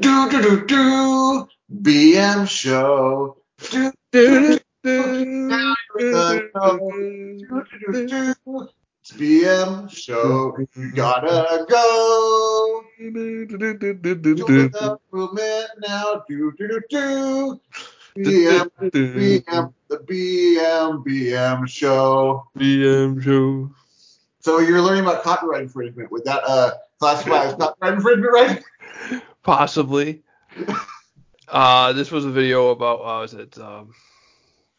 Do do do do. BM show. Do do do. Now you're the show. Do do do. It's BM show. You gotta go. Join the movement now. Do do do do. BM, BM, the BM, BM show. BM show. So you're learning about copyright infringement. Would that uh, classify as copyright infringement, right? Possibly. uh, this was a video about, uh, was it, um,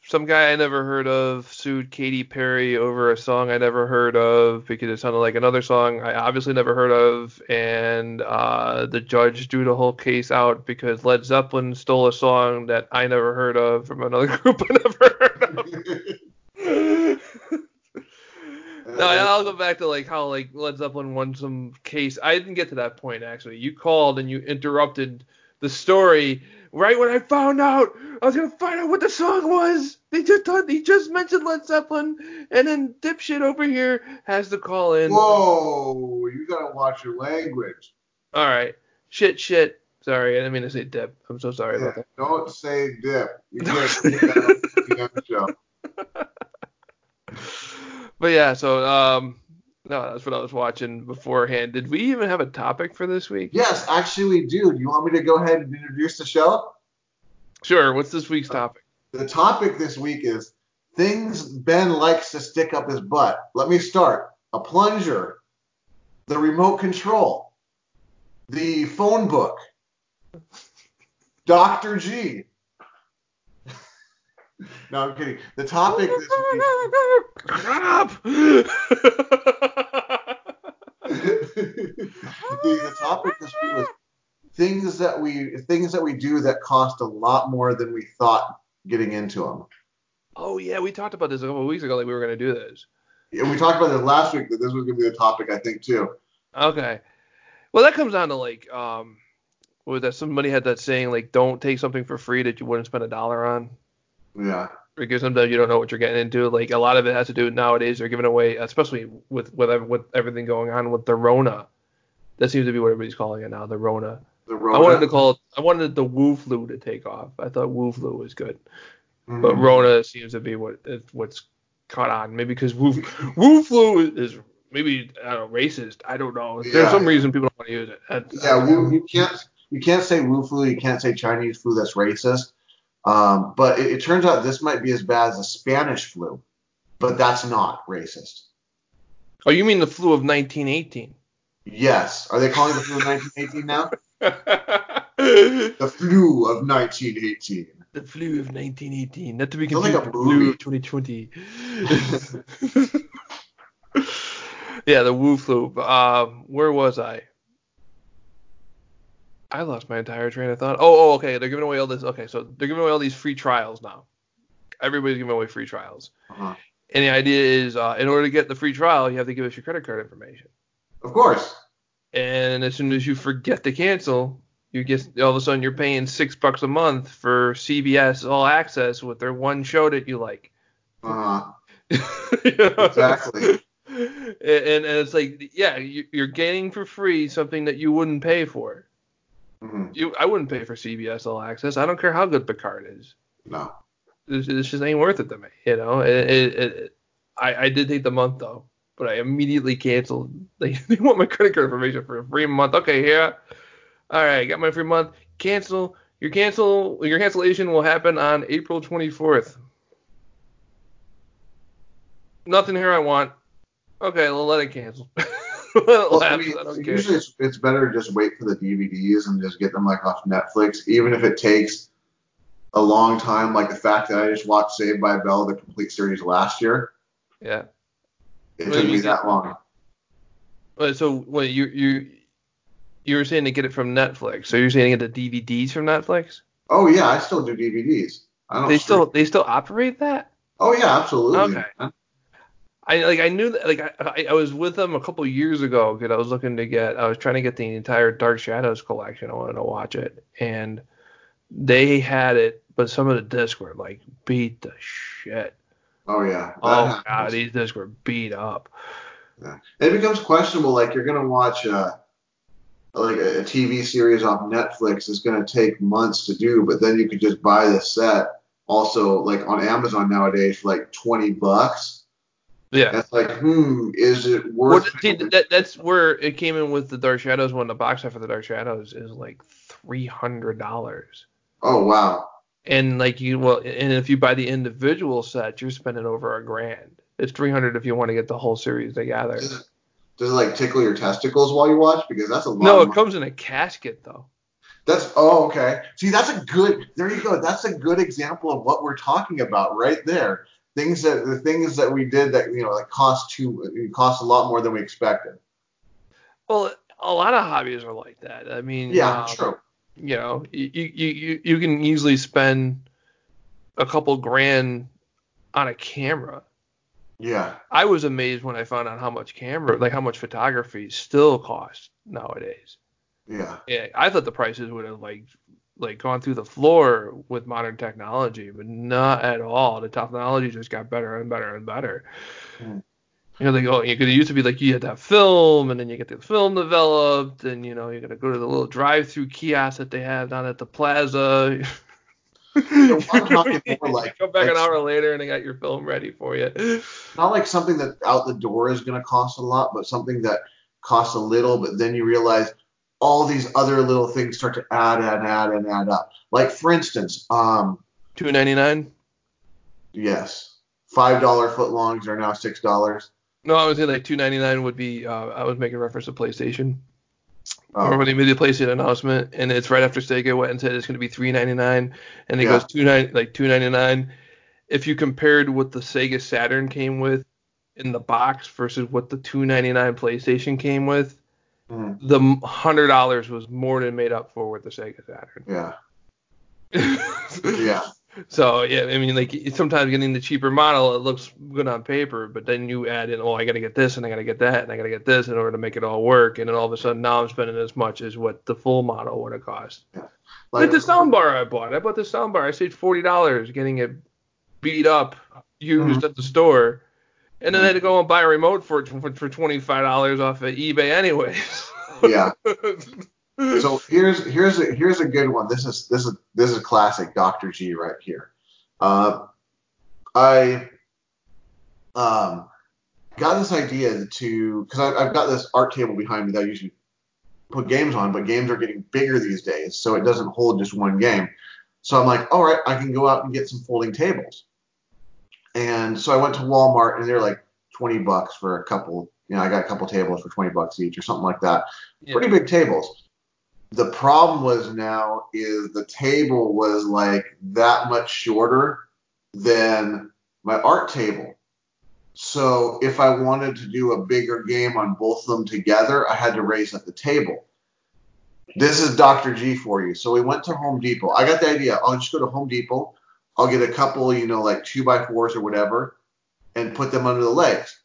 some guy I never heard of sued Katy Perry over a song I never heard of because it sounded like another song I obviously never heard of, and uh, the judge drew the whole case out because Led Zeppelin stole a song that I never heard of from another group I never heard of. No, I'll go back to like how like Led Zeppelin won some case. I didn't get to that point actually. You called and you interrupted the story right when I found out I was gonna find out what the song was. They just thought he just mentioned Led Zeppelin, and then dipshit over here has to call in. Whoa, you gotta watch your language. All right, shit, shit. Sorry, I didn't mean to say dip. I'm so sorry Yeah, about that. don't say dip. You can't say that on the show. But yeah, so um, no, that's what I was watching beforehand. Did we even have a topic for this week? Yes, actually we do. Do you want me to go ahead and introduce the show? Sure. What's this week's topic? The topic this week is things Ben likes to stick up his butt. Let me start. A plunger, the remote control, the phone book, Dr. G. no, I'm kidding. The topic this week. Shut up. the, the topic this week was things that we things that we do that cost a lot more than we thought getting into them. oh yeah, we talked about this a couple of weeks ago. Like we were gonna do this. And we talked about this last week that this was going to be the topic, I think, too. Okay. Well, that comes down to like, um, what was that? Somebody had that saying like, don't take something for free that you wouldn't spend a dollar on. Yeah. Because sometimes you don't know what you're getting into. Like a lot of it has to do nowadays. They're giving away, especially with with with everything going on with the Rona. That seems to be what everybody's calling it now, the Rona. The Rona. I wanted to call it. I wanted the Wu flu to take off. I thought Wu flu was good, Mhm. but Rona seems to be what what's caught on. Maybe because Wu Wu flu is maybe I don't know racist. I don't know. There's Yeah. some reason people don't want to use it. That's- Yeah, Wu, you can't you can't say Wu flu, you can't say Chinese flu. That's racist. Um, but it, it turns out this might be as bad as the Spanish flu, but that's not racist. Oh, you mean the flu of 1918? Yes. Are they calling the flu of 1918 now? the flu of 1918. The flu of 1918, not to be Sounds like confused with the flu of 2020. yeah, the Wu flu. Um, where was I? I lost my entire train of thought. Oh, oh, okay. They're giving away all this. Okay, so they're giving away all these free trials now. Everybody's giving away free trials. Uh-huh. And the idea is, uh, in order to get the free trial, you have to give us your credit card information. Of course. And as soon as you forget to cancel, you get all of a sudden you're paying six bucks a month for CBS All Access with their one show that you like. You know? Exactly. And, and it's like, yeah, you- you're getting for free something that you wouldn't pay for. Mhm. You, I wouldn't pay for CBS All Access. I don't care how good Picard is. No. This, this just ain't worth it to me. You know, it, it, it, I, I did take the month though, but I immediately canceled. They, they want my credit card information for a free month. Okay, here. All right, got my free month. Cancel. Your cancel. Your cancellation will happen on April 24th. Nothing here I want. Okay, well let it cancel. Well, I mean, I usually it's, it's better to just wait for the DVDs and just get them like off Netflix, even if it takes a long time. Like the fact that I just watched Saved by Bell, the complete series last year. Yeah. It Well, took me that long. So wait, you you you were saying to get it from Netflix. So you're saying to get the DVDs from Netflix? Oh yeah, I still do DVDs. I don't. They still stream- they still operate that? Oh yeah, absolutely. Okay. man. I like I knew that like I, I, was with them a couple years ago because I was looking to get I was trying to get the entire Dark Shadows collection. I wanted to watch it and they had it, but some of the discs were like beat the shit. Oh yeah. Oh happens. god, these discs were beat up. It becomes questionable. Like you're gonna watch uh, like a, a TV series off Netflix is going to take months to do, but then you could just buy the set also like on Amazon nowadays for like 20 bucks. Yeah. That's like, hmm, is it Well, worth see, that, that's where it came in with the Dark Shadows one. The box set for the Dark Shadows is like three hundred dollars. Oh wow. And like you well, and if you buy the individual set, you're spending over a grand. It's three hundred if you want to get the whole series together. Does it, does it like tickle your testicles while you watch? Because that's a lot. No, it comes in a casket though. That's oh okay. See, that's a good. There you go. That's a good example of what we're talking about right there. Things that the things that we did that you know like cost too cost a lot more than we expected. Well, a lot of hobbies are like that. I mean, Yeah, um, true. you know, you, you you you can easily spend a couple grand on a camera. Yeah, I was amazed when I found out how much camera, like how much photography still costs nowadays. yeah, Yeah, I thought the prices would have like like gone through the floor with modern technology, but not at all. The technology just got better and better and better. Mm. You know, they go. Because it used to be like you had to have film, and then you get the film developed, and you know you're gonna go to the little drive-through kiosk that they have down at the plaza. I'm talking more like- come back like- an hour later, and they got your film ready for you. not like something that out the door is going to cost a lot, but something that costs a little, but then you realize all these other little things start to add and add and add up. Like for instance, um, Two ninety nine. yes, five dollar foot longs are now six dollars. No, I was saying like two ninety nine would be. Uh, I was making reference to PlayStation. Oh. Or when they made the PlayStation announcement, and it's right after Sega went and said it's going to be three ninety nine, and it Yeah. goes two nine like two ninety nine. If you compared what the Sega Saturn came with in the box versus what the two ninety nine PlayStation came with, Mhm. the hundred dollars was more than made up for with the Sega Saturn. Yeah, yeah, So yeah, I mean, like sometimes getting the cheaper model, it looks good on paper, but then you add in, oh, I got to get this and I got to get that and I got to get this in order to make it all work, and then all of a sudden now I'm spending as much as what the full model would have cost. Yeah. Like, the soundbar I bought, I bought the soundbar, I saved forty dollars getting it beat up, used at the store, and then I had to go and buy a remote for for, for twenty five dollars off of eBay anyways. yeah. So here's here's a here's a good one. This is this is this is classic Dr. G right here. Uh, I um got this idea to because I've got this art table behind me that I usually put games on, but games are getting bigger these days, so it doesn't hold just one game. So I'm like, all right, I can go out and get some folding tables. And so I went to Walmart and they're like 20 bucks for a couple. You know, I got a couple tables for 20 bucks each or something like that Yeah. pretty big tables. The problem was now is the table was like that much shorter than my art table. So if I wanted to do a bigger game on both of them together, I had to raise up the table. This is Dr. G for you. So we went to Home Depot. I got the idea. I'll just go to Home Depot. I'll get a couple, you know, like two by fours or whatever, and put them under the legs.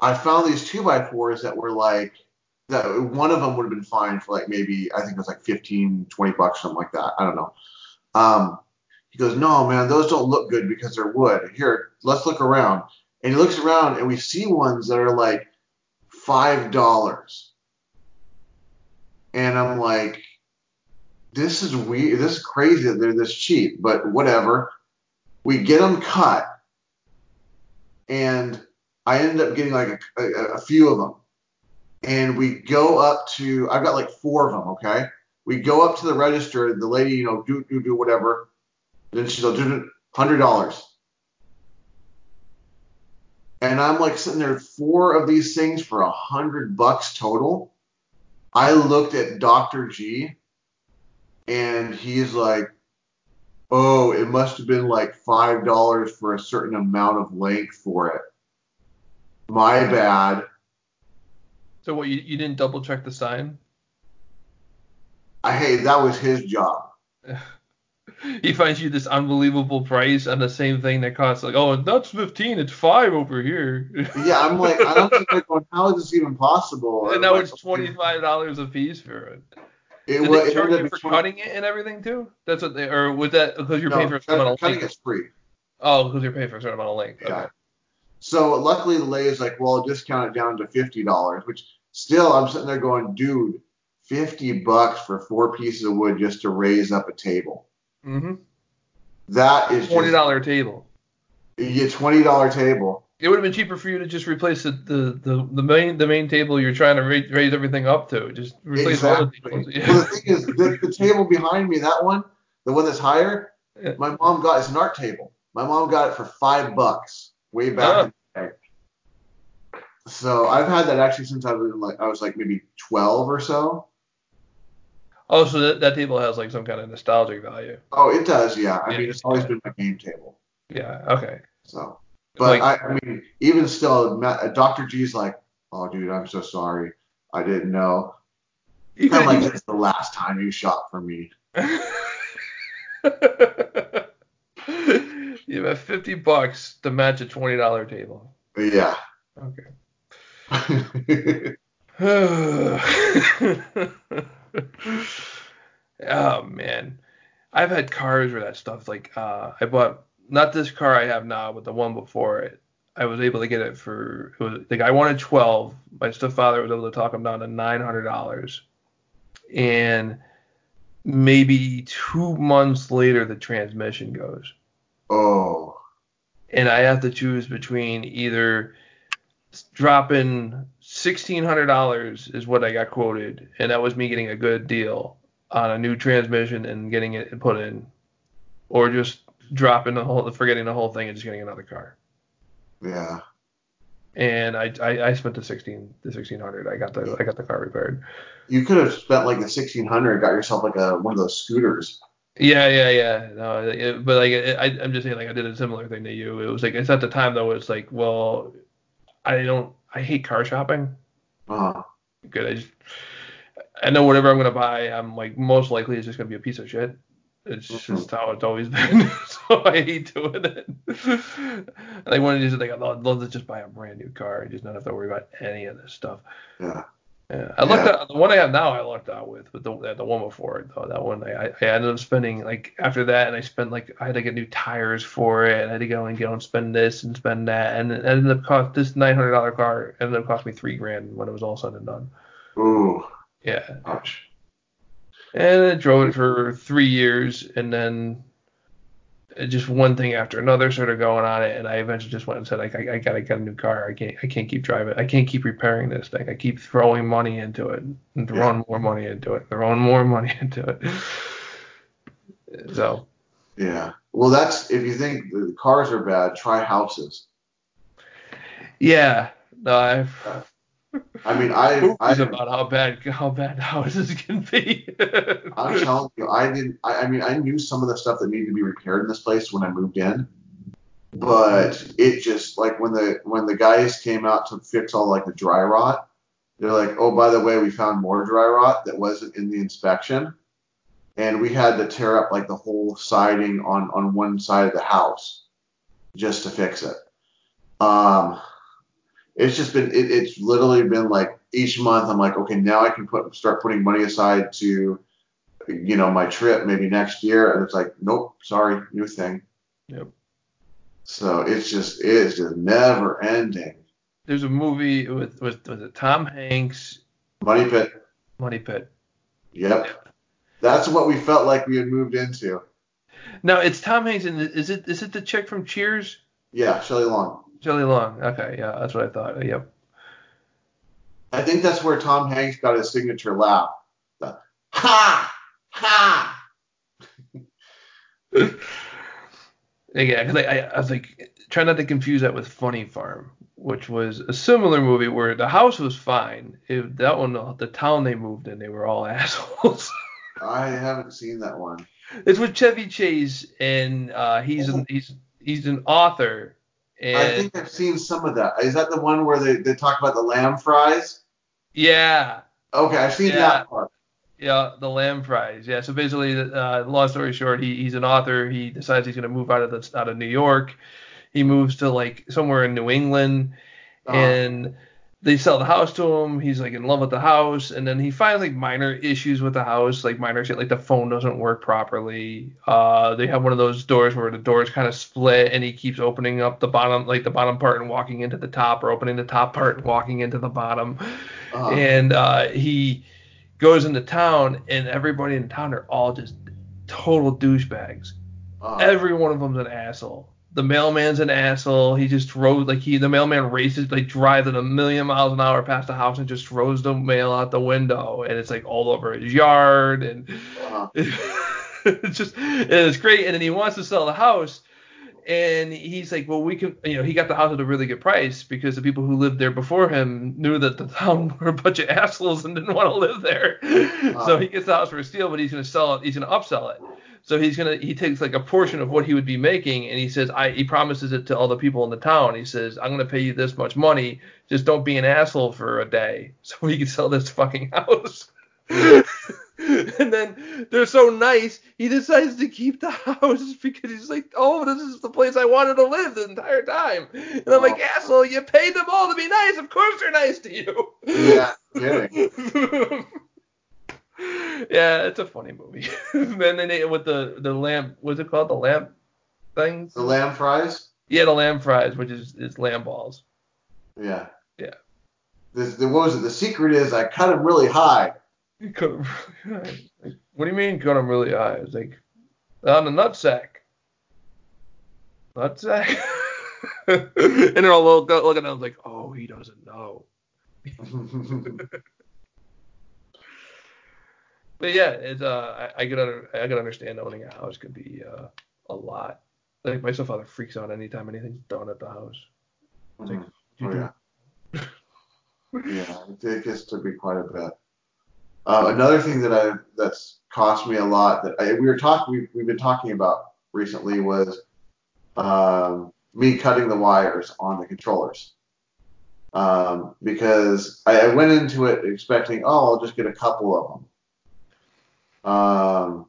I found these two by fours that were like that one of them would have been fine for like maybe I think it was like 15, 20 bucks, something like that. I don't know. Um, he goes, no, man, those don't look good because they're wood. Here, let's look around. And he looks around and we see ones that are like five dollars. And I'm like, this is weird. This is crazy that they're this cheap, but whatever. We get them cut, and I ended up getting like a, a, a few of them. And we go up to, I've got like four of them, okay? We go up to the register, the lady, you know, do, do, do, whatever. Then she's like, do, hundred dollars. And I'm like sitting there, four of these things for a hundred bucks total. I looked at Dr. G and he's like, oh, it must have been like five dollars for a certain amount of length for it. My bad. So what? You, you didn't double check the sign? I hey, that was his job. he finds you this unbelievable price on the same thing that costs like, oh, that's fifteen, it's five over here. Yeah, I'm like, I'm just like, going, how is this even possible? and now Like, it's twenty five dollars a piece for it. It, Did wa- they charge you for being cutting it and everything too? That's what they, or was that because you're no, paying for a certain amount of cutting length? is free. Oh, because you're paying for a certain amount of length. Yeah. Okay. So luckily the lady is like, well, I'll discount it down to fifty dollars, which still, I'm sitting there going, dude, fifty bucks for four pieces of wood just to raise up a table. Mm-hmm. That is twenty dollar table. a twenty dollar table. It would have been cheaper for you to just replace the, the, the, the main the main table you're trying to raise, raise everything up to. Just replace all the Exactly. tables. Well, the thing is, the, the table behind me, that one, the one that's higher, Yeah. my mom got it's an art table. My mom got it for five bucks way back. Ah. in the day. So I've had that actually since I was like I was like maybe twelve or so. Oh, so that, that table has like some kind of nostalgic value. Oh, it does, yeah. I Yeah. mean, it's always been my game table. Yeah. Okay. So, but Like- I, I mean, even still, Dr. G's like, oh, dude, I'm so sorry. I didn't know. Of like this is the last time you shot for me. you have fifty bucks to match a twenty dollar table. Yeah. Okay. oh man, I've had cars where that stuff. Like uh, I bought not this car I have now, but the one before it. I was able to get it for it was the guy wanted twelve. My stepfather was able to talk him down to nine hundred dollars, and maybe two months later the transmission goes oh, and I have to choose between either dropping sixteen hundred dollars is what I got quoted, and that was me getting a good deal on a new transmission and getting it put in, or just dropping the whole, forgetting the whole thing and just getting another car. yeah. And I, I, I spent the sixteen the sixteen hundred. I got the I got the car repaired. You could have spent like the 1600, got yourself like a one of those scooters. Yeah, yeah, yeah. No, it, but like I, I'm just saying, like I did a similar thing to you. It was like it's at the time though. It's like, well, I don't. I hate car shopping. Uh, good. I just I know whatever I'm gonna buy, I'm like most likely it's just gonna be a piece of shit. It's Mhm. just how it's always been. so I hate doing it. They one to these things, I'd love to just buy a brand new car and just not have to worry about any of this stuff. yeah. Yeah, I lucked Yeah. out. The one I have now, I lucked out with, but the the one before it though, that one I, I ended up spending like after that, and I spent like I had to get new tires for it. I had to go and go and spend this and spend that, and it ended up cost this nine hundred dollar car ended up costing me three grand when it was all said and done. Ooh, Yeah, gosh. And I drove it for three years, and then just one thing after another started going on it, and I eventually just went and said, like, I, I gotta get a new car. I can't, I can't keep driving. I can't keep repairing this thing. I keep throwing money into it, and throwing more money into it, throwing more money into it. So Yeah. Well, that's if you think the cars are bad, try houses. yeah, no, I've I mean, I, I, about how bad how bad houses can be. I'm telling you, I didn't. I, I mean, I knew some of the stuff that needed to be repaired in this place when I moved in, but it just like when the when the guys came out to fix all like the dry rot, they're like, oh, by the way, we found more dry rot that wasn't in the inspection, and we had to tear up like the whole siding on on one side of the house just to fix it. Um, it's just been it, it's literally been like each month I'm like, okay, now I can put start putting money aside to you know my trip maybe next year, and it's like, nope, sorry, new thing. Yep. So it's just it's just never ending. There's a movie with with was it Tom Hanks, Money pit. Money Pit. Yep. That's what we felt like we had moved into. Now it's Tom Hanks, and is it is it the chick from Cheers? Yeah, Shelley Long. Shelley Long. Okay, yeah, that's what I thought. Yep. I think that's where Tom Hanks got his signature laugh. The, ha ha. Yeah, because I, I, I was like trying not to confuse that with Funny Farm, which was a similar movie where the house was fine. It, that one, the town they moved in, they were all assholes. I haven't seen that one. it's with Chevy Chase, and uh, he's an he's he's an author, I think I've seen some of that. Is that the one where they, they talk about the lamb fries? yeah, Okay, I've seen Yeah. that part. Yeah, the lamb fries. Yeah, so basically, uh, long story short, he, he's an author. He decides he's going to move out of the, out of New York. He moves to like somewhere in New England, Uh-huh. and they sell the house to him. He's like in love with the house, and then he finds like minor issues with the house, like minor shit, like the phone doesn't work properly. Uh, they have one of those doors where the doors kind of split, and he keeps opening up the bottom, like the bottom part, and walking into the top, or opening the top part and walking into the bottom. Uh-huh. And uh, he goes into town, and everybody in town are all just total douchebags. Uh, Every one of them's an asshole. The mailman's an asshole. He just throws like he the mailman races like drives at a million miles an hour past the house and just throws the mail out the window. And it's like all over his yard and uh, it's just and it's great. And then he wants to sell the house. And he's like well we can you know he got the house at a really good price because the people who lived there before him knew that the town were a bunch of assholes and didn't want to live there. So he gets the house for a steal but he's going to sell it. He's going to upsell it so he's gonna he takes like a portion of what he would be making and he says I he promises it to all the people in the town. He says I'm gonna pay you this much money, just don't be an asshole for a day, so we can sell this fucking house. and then they're so nice, he decides to keep the house because he's like, oh, this is the place I wanted to live the entire time. And I'm like, asshole, you paid them all to be nice. Of course they're nice to you. yeah, kidding. Yeah, it's a funny movie. and then they with the the lamb, what's it called? The lamb things? The lamb fries. Yeah, the lamb fries, which is is lamb balls. Yeah. Yeah. The, the what was it? The secret is I cut them really high. You cut 'em really high. Like, what do you mean cut them really high? It's like on the nutsack. Nutsack. and they're all look- looking at him like, oh, he doesn't know. But yeah, it's uh, I, I could under, I could understand owning a house could be uh, a lot. Like my stepfather freaks out anytime anything's done at the house. It's like, you oh, yeah. yeah, it- it gets to be quite a bit. Uh, another thing that I that's cost me a lot that I, we were talking we've, we've been talking about recently was um, me cutting the wires on the controllers. Um, because I, I went into it expecting, oh, I'll just get a couple of them. Um,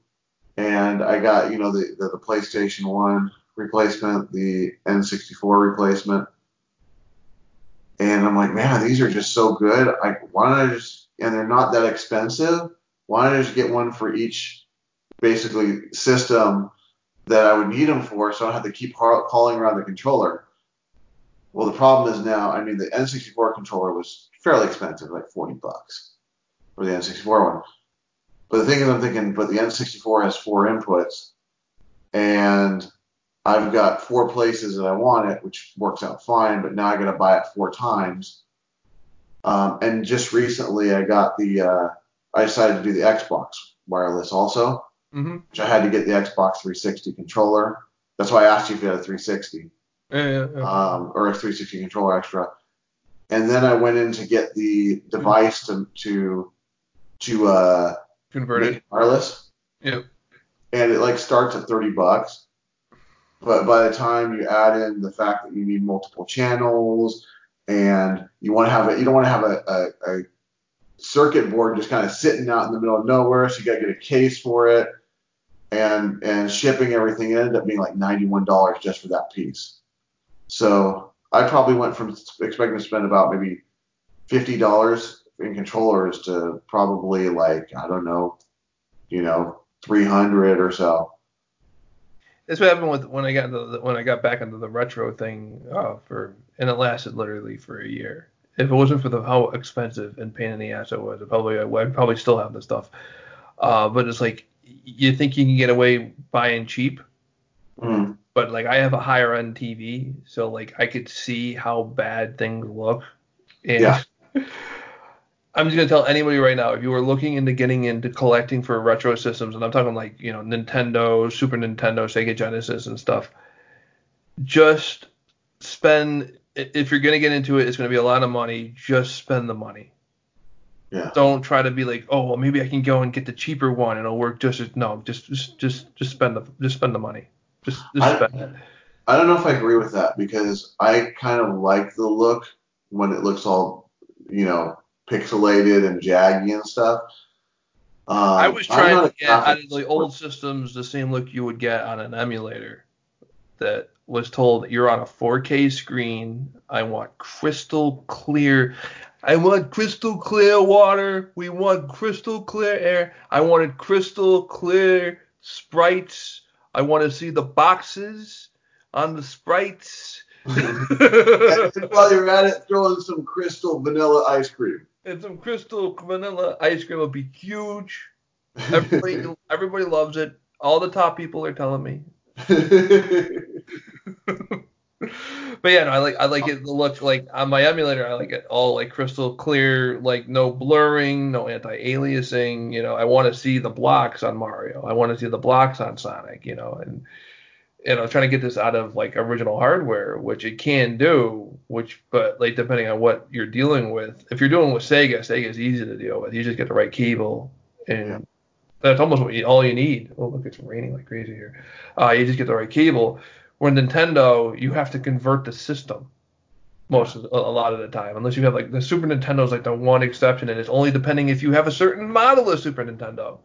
and I got, you know, the, the, the PlayStation 1 replacement, the N64 replacement. And I'm like, man, these are just so good. I why don't I just and they're not that expensive. Why don't I just get one for each basically system that I would need them for, so I don't have to keep calling around the controller. Well, the problem is now, I mean, the N64 controller was fairly expensive, like 40 bucks for the N64 one. But the thing is, I'm thinking, but the N64 has four inputs, and I've got four places that I want it, which works out fine. But now I got to buy it four times. Um, and just recently, I got the, uh, I decided to do the Xbox wireless also, hmm which I had to get the Xbox 360 controller. That's why I asked you if you had a 360 Yeah, yeah, yeah. um, or a 360 controller extra. And then I went in to get the device to to to uh, Converted. wireless, Yep. and it like starts at 30 bucks. But by the time you add in the fact that you need multiple channels and you want to have it, you don't want to have a, a, a circuit board just kind of sitting out in the middle of nowhere, so you got to get a case for it, and and shipping everything it ended up being like $91 just for that piece. So I probably went from expecting to spend about maybe fifty dollars in controllers to probably like I don't know, you know, three hundred or so. That's what happened with when I got into the, when I got back into the retro thing uh, for and it lasted literally for a year. If it wasn't for the how expensive and pain in the ass it was, it probably I'd probably still have the stuff. Uh, but it's like you think you can get away buying cheap, Mm. but like I have a higher end TV, so like I could see how bad things look. And Yeah. I'm just gonna tell anybody right now, if you are looking into getting into collecting for retro systems, and I'm talking like you know Nintendo, Super Nintendo, Sega Genesis, and stuff, just spend. If you're gonna get into it, it's gonna be a lot of money. Just spend the money. Yeah. Don't try to be like, oh well, maybe I can go and get the cheaper one and it'll work just as no. Just just just just spend the just spend the money. Just just I- spend it. I don't know if I agree with that because I kind of like the look when it looks all, you know, pixelated and jaggy and stuff. Um, I was trying to get out of the old systems the same look you would get on an emulator that was told you're on a 4K screen. I want crystal clear. I want crystal clear water. We want crystal clear air. I wanted crystal clear sprites. I want to see the boxes on the sprites. and while you're at it, throw in some crystal vanilla ice cream. And some crystal vanilla ice cream would be huge. Everybody, everybody loves it. All the top people are telling me. but yeah, no, I like I like it. The look like on my emulator, I like it all like crystal clear, like no blurring, no anti-aliasing. You know, I want to see the blocks on Mario. I want to see the blocks on Sonic. You know, and you know, trying to get this out of like original hardware, which it can do. Which, but like depending on what you're dealing with, if you're dealing with Sega, Sega is easy to deal with. You just get the right cable and. Yeah. That's almost what you, all you need. Oh, look, it's raining like crazy here. Uh, you just get the right cable. Where Nintendo, you have to convert the system most of the, a lot of the time, unless you have like the Super Nintendo's like the one exception, and it's only depending if you have a certain model of Super Nintendo.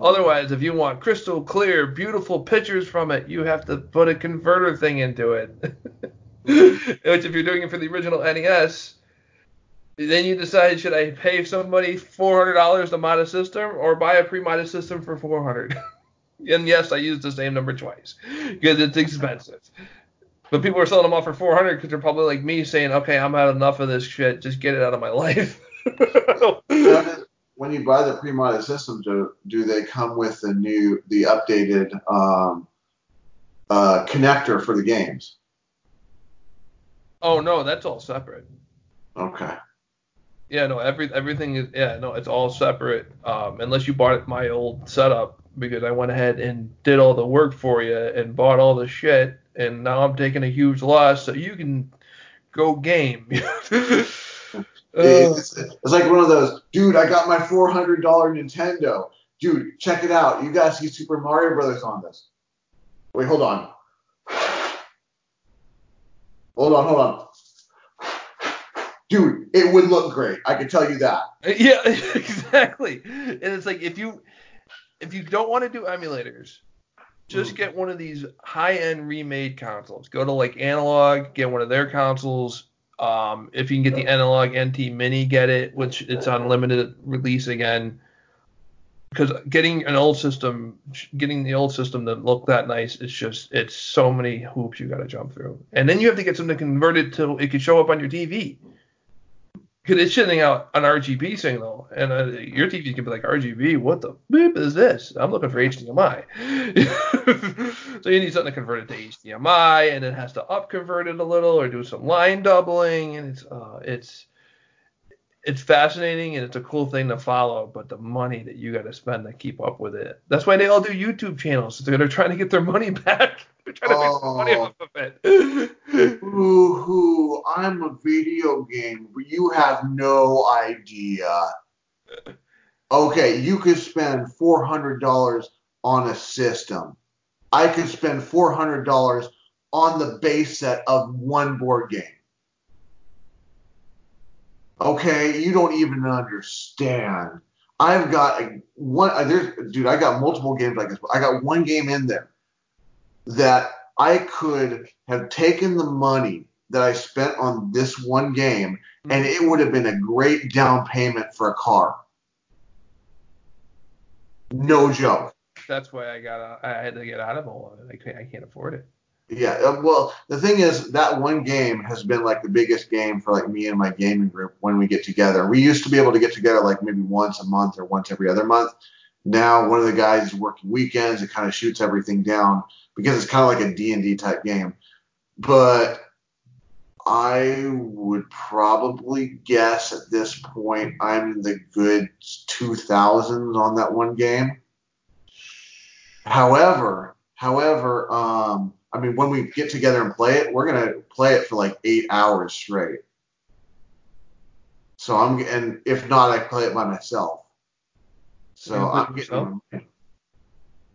Otherwise, if you want crystal clear, beautiful pictures from it, you have to put a converter thing into it. Which, if you're doing it for the original NES, then you decide should I pay somebody $400 to mod a system or buy a pre-modded system for $400? and yes, I used the same number twice because it's expensive. But people are selling them off for $400 because they're probably like me saying, okay, I'm had enough of this shit. Just get it out of my life. when you buy the pre-modded system, do, do they come with the new, the updated um, uh, connector for the games? oh no, that's all separate. Okay. Yeah, no, every everything is yeah, no, it's all separate. Um, unless you bought my old setup because I went ahead and did all the work for you and bought all the shit, and now I'm taking a huge loss, so you can go game. It's, it's like one of those, dude. I got my four hundred dollar Nintendo. Dude, check it out. You guys see Super Mario Brothers on this. Wait, hold on. Hold on, hold on. Dude, it would look great. I can tell you that. yeah, exactly. And it's like if you if you don't want to do emulators, just Mm. get one of these high-end remade consoles. Go to like Analogue, get one of their consoles. Um, if you can get the Analogue NT Mini, get it, which it's on limited release again. Because getting an old system, getting the old system to look that nice, it's just it's so many hoops you got to jump through, and then you have to get something converted to it could show up on your TV. Because it's shitting out an RGB signal, and uh, your TV can be like RGB. What the beep is this? I'm looking for HDMI. so you need something to convert it to HDMI, and it has to up convert it a little or do some line doubling, and it's uh, it's it's fascinating and it's a cool thing to follow, but the money that you got to spend to keep up with it. That's why they all do YouTube channels. They're trying to get their money back. They're trying to make some money Oh. off of it. Ooh, hoo, I'm a video game, but you have no idea. Okay, you could spend four hundred dollars on a system. I could spend four hundred dollars on the base set of one board game. Okay, you don't even understand. I've got a one. uh, There's, dude, I got multiple games like this. I got one game in there that I could have taken the money that I spent on this one game, and it would have been a great down payment for a car. No joke. That's why I got I had to get out of all of it. I can't, I can't afford it. Yeah. uh, Well, the thing is, that one game has been like the biggest game for like me and my gaming group when we get together. We used to be able to get together like maybe once a month or once every other month. Now one of the guys is working weekends. It kind of shoots everything down because it's kind of like a D and D type game. But I would probably guess at this point I'm in the good 2000s on that one game. However, however, um, I mean, when we get together and play it, we're gonna play it for like eight hours straight. So I'm, and if not, I play it by myself. So I'm getting.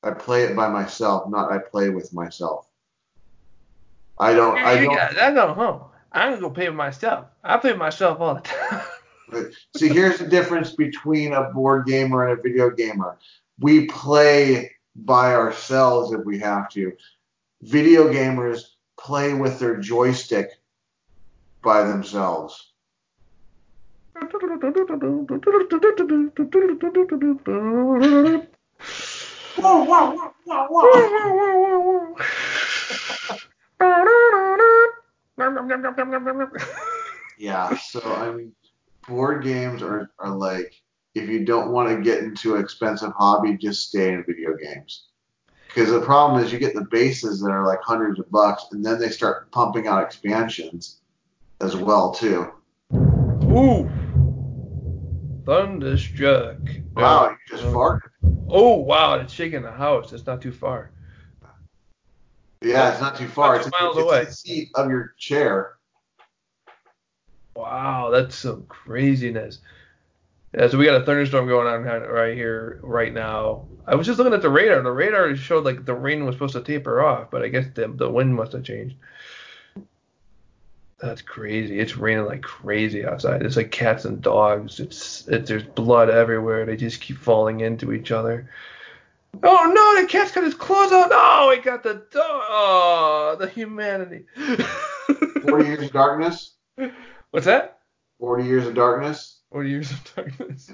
I play it by myself, not I play with myself. I don't. I don't. got- I go home. I'm gonna go play with myself. I play with myself all the time. See, here's the difference between a board gamer and a video gamer. We play by ourselves if we have to. Video gamers play with their joystick by themselves. Yeah, so I mean, board games are, are like if you don't want to get into an expensive hobby, just stay in video games. Because the problem is you get the bases that are like hundreds of bucks, and then they start pumping out expansions as well too. Ooh. Thunderstruck. Wow, uh, you just farted. Oh wow, it's shaking the house. It's not too far. Yeah, it's not too far. It's, miles it's away. the seat of your chair. Wow, that's some craziness. Yeah, so we got a thunderstorm going on right here, right now. I was just looking at the radar. The radar showed like the rain was supposed to taper off, but I guess the the wind must have changed. That's crazy. It's raining like crazy outside. It's like cats and dogs. It's it, there's blood everywhere. They just keep falling into each other. Oh no, the cat's got his claws out. Oh, he got the dog. Oh, the humanity. Forty years of darkness. What's that? Forty years of darkness. Forty years of darkness.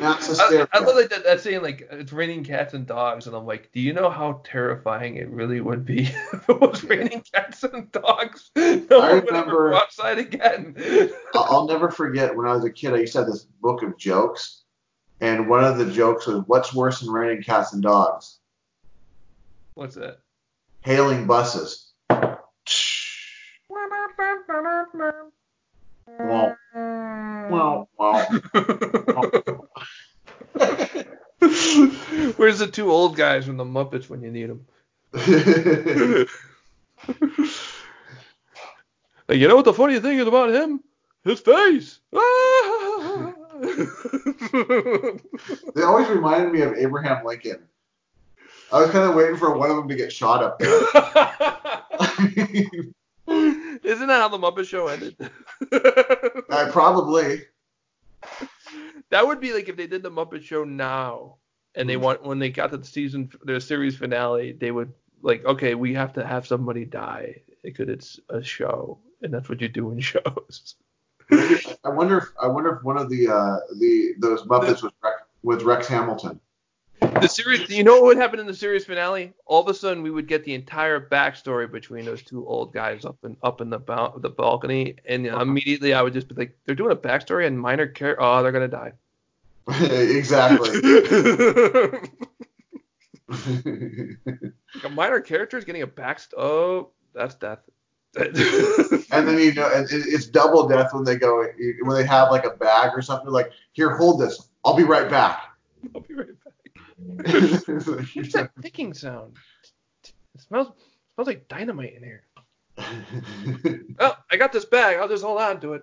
That's I, hysteria. I love like that, that saying like it's raining cats and dogs, and I'm like, do you know how terrifying it really would be if it was raining cats and dogs? No I one would ever remember- go outside again. I'll never forget when I was a kid. I used to have this book of jokes, and one of the jokes was, "What's worse than raining cats and dogs? What's that? Hailing buses." Wow. Wow. Wow. Where's the two old guys from the Muppets when you need them? Like, you know what the funny thing is about him? His face. they always reminded me of Abraham Lincoln. I was kind of waiting for one of them to get shot up there. Isn't that how the Muppet Show ended? I uh, probably. that would be like if they did the Muppet Show now, and they want when they got to the season, their series finale, they would like, okay, we have to have somebody die because it's a show, and that's what you do in shows. I wonder if I wonder if one of the uh, the those Muppets was Rex, with Rex Hamilton. The series, you know what would happen in the series finale? All of a sudden, we would get the entire backstory between those two old guys up and up in the bal- the balcony, and immediately I would just be like, they're doing a backstory and minor care. Oh, they're gonna die. exactly. Like a minor character is getting a back. Oh, that's death. and then you know, and it's double death when they go when they have like a bag or something. Like, here, hold this. I'll be right back. I'll be right back. It's What's that ticking sound? It smells smells like dynamite in here. Oh, I got this bag. I'll just hold on to it.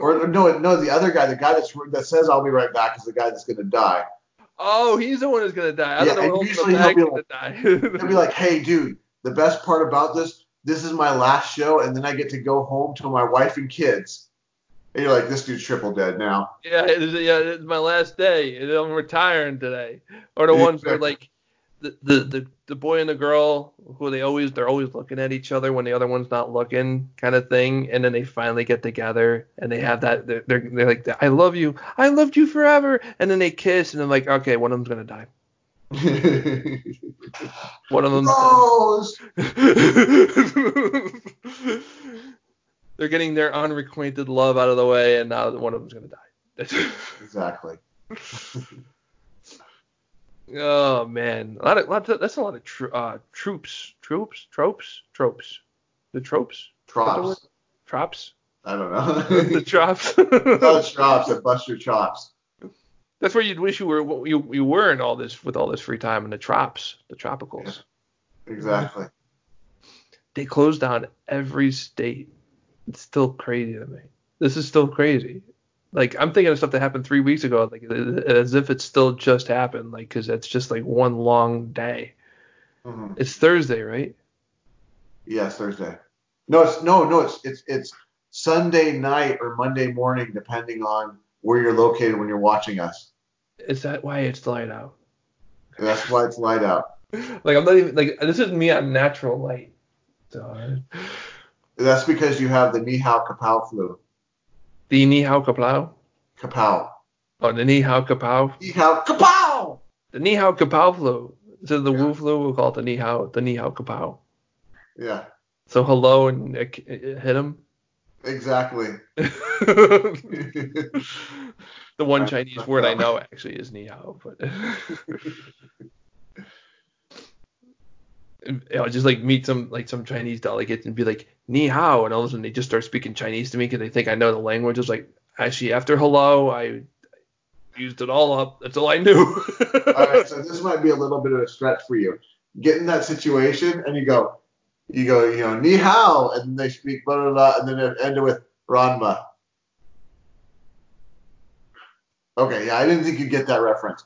or no, no, the other guy, the guy that's that says I'll be right back, is the guy that's gonna die. oh, he's the one who's gonna die. I Yeah, don't know usually he'll be gonna die. He'll be like, hey, dude, the best part about this, this is my last show, and then I get to go home to my wife and kids. And you're like, this dude's triple dead now. Yeah, it's, yeah, it's my last day. and I'm retiring today. Or the ones where like the, the the the boy and the girl who they always they're always looking at each other when the other one's not looking kind of thing, and then they finally get together and they have that they're they're, they're like I love you, I loved you forever, and then they kiss and then like okay one of them's gonna die, one of them's Rose! they're getting their unrequited love out of the way, and now one of them's gonna die. Exactly. Oh man, a lot of, lot of that's a lot of tro- uh, troops, troops, tropes, tropes, the tropes, Trops. trops, I don't know. the chops. oh, chops that bust your chops. that's where you'd wish you were you you were in all this with all this free time in the trops, the tropicals. Exactly. They closed down every state. It's still crazy to me. This is still crazy. Like I'm thinking of stuff that happened three weeks ago, like as if it still just happened, like because that's just like one long day. Mhm. It's Thursday, right? Yes, Thursday. No, it's no, no, it's it's it's Sunday night or Monday morning, depending on where you're located when you're watching us. Is that why it's light out? That's why it's light out. Like I'm not even like this is me on natural light. So, That's because you have the Nihao Kapow flu. The Ni Hao Kapow? Kapow. Oh, the Ni Hao Kapow? Ni hao kapow. The Ni Hao Kapow flu. Instead of the Yeah. Wu flu, we'll call it the Ni Hao, the Ni Hao Kapow. Yeah, So hello and uh, it, it uh, hit him. exactly. the one. Chinese word I know actually is ni hao, but Know, just like meet some like some Chinese delegate and be like ni hao, and all of a sudden they just start speaking Chinese to me because they think I know the language. It's like actually after hello, I used it all up. That's all I knew. All right, so this might be a little bit of a stretch for you. Get in that situation and you go, you go, you know, ni hao, and then they speak blah blah blah, and then it ended with Ranma. Okay, yeah, I didn't think you'd get that reference.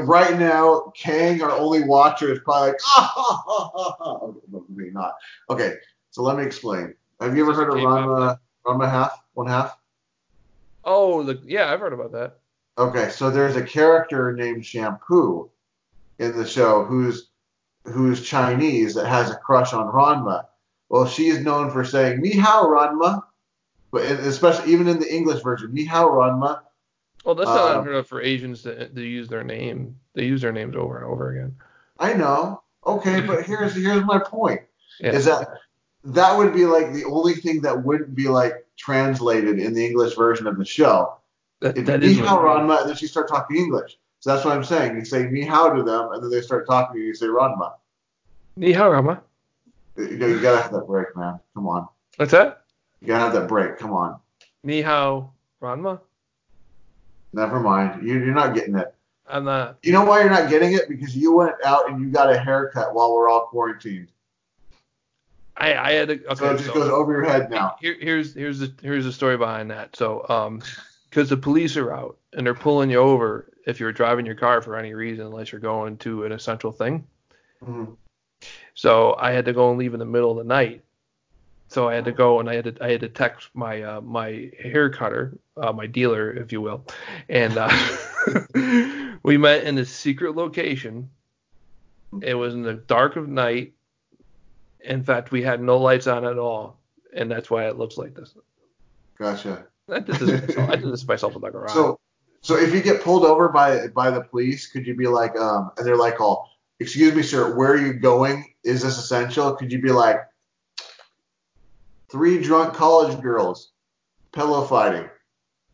Right now, Kang, our only watcher, is probably like, ah, ha, ha, ha. Okay, maybe not. Okay, so let me explain. Have you ever heard of K-pop Ranma, Ranma half, one half? oh, the yeah, I've heard about that. Okay, so there's a character named Shampoo in the show who's who's Chinese that has a crush on Ranma. Well, she's known for saying "Ni hao, Ranma," but especially even in the English version, "Ni hao, Ranma." Well, that's not Um, unheard of for Asians to, to use their name. They use their names over and over again. I know. Okay, but here's here's my point: Yeah. is that that would be like the only thing that wouldn't be like translated in the English version of the show. that, ni is Ranma, and then she start talking English. So that's what I'm saying. You say ni hao to them, and then they start talking to you. You say Ranma. Ni hao, Rama. You know, you gotta have that break, man. Come on. What's that? You gotta have that break. Come on. Ni hao, Ranma. Never mind. You, you're not getting it. I'm not. You know why you're not getting it? Because you went out and you got a haircut while we're all quarantined. I I had to. Okay, So it just so- goes over your head now. Here, here's here's the here's the story behind that. So um, because the police are out and they're pulling you over if you're driving your car for any reason, unless you're going to an essential thing. Mhm. So I had to go and leave in the middle of the night. So I had to go and I had to I had to text my uh, my hair cutter, uh, my dealer, if you will, and uh, we met in a secret location. It was in the dark of night. In fact, we had no lights on at all, and that's why it looks like this. Gotcha. I did this myself. I did this myself in the garage. So, so if you get pulled over by by the police, could you be like, um, and they're like, "Oh, excuse me, sir, where are you going? Is this essential?" Could you be like, three drunk college girls pillow fighting,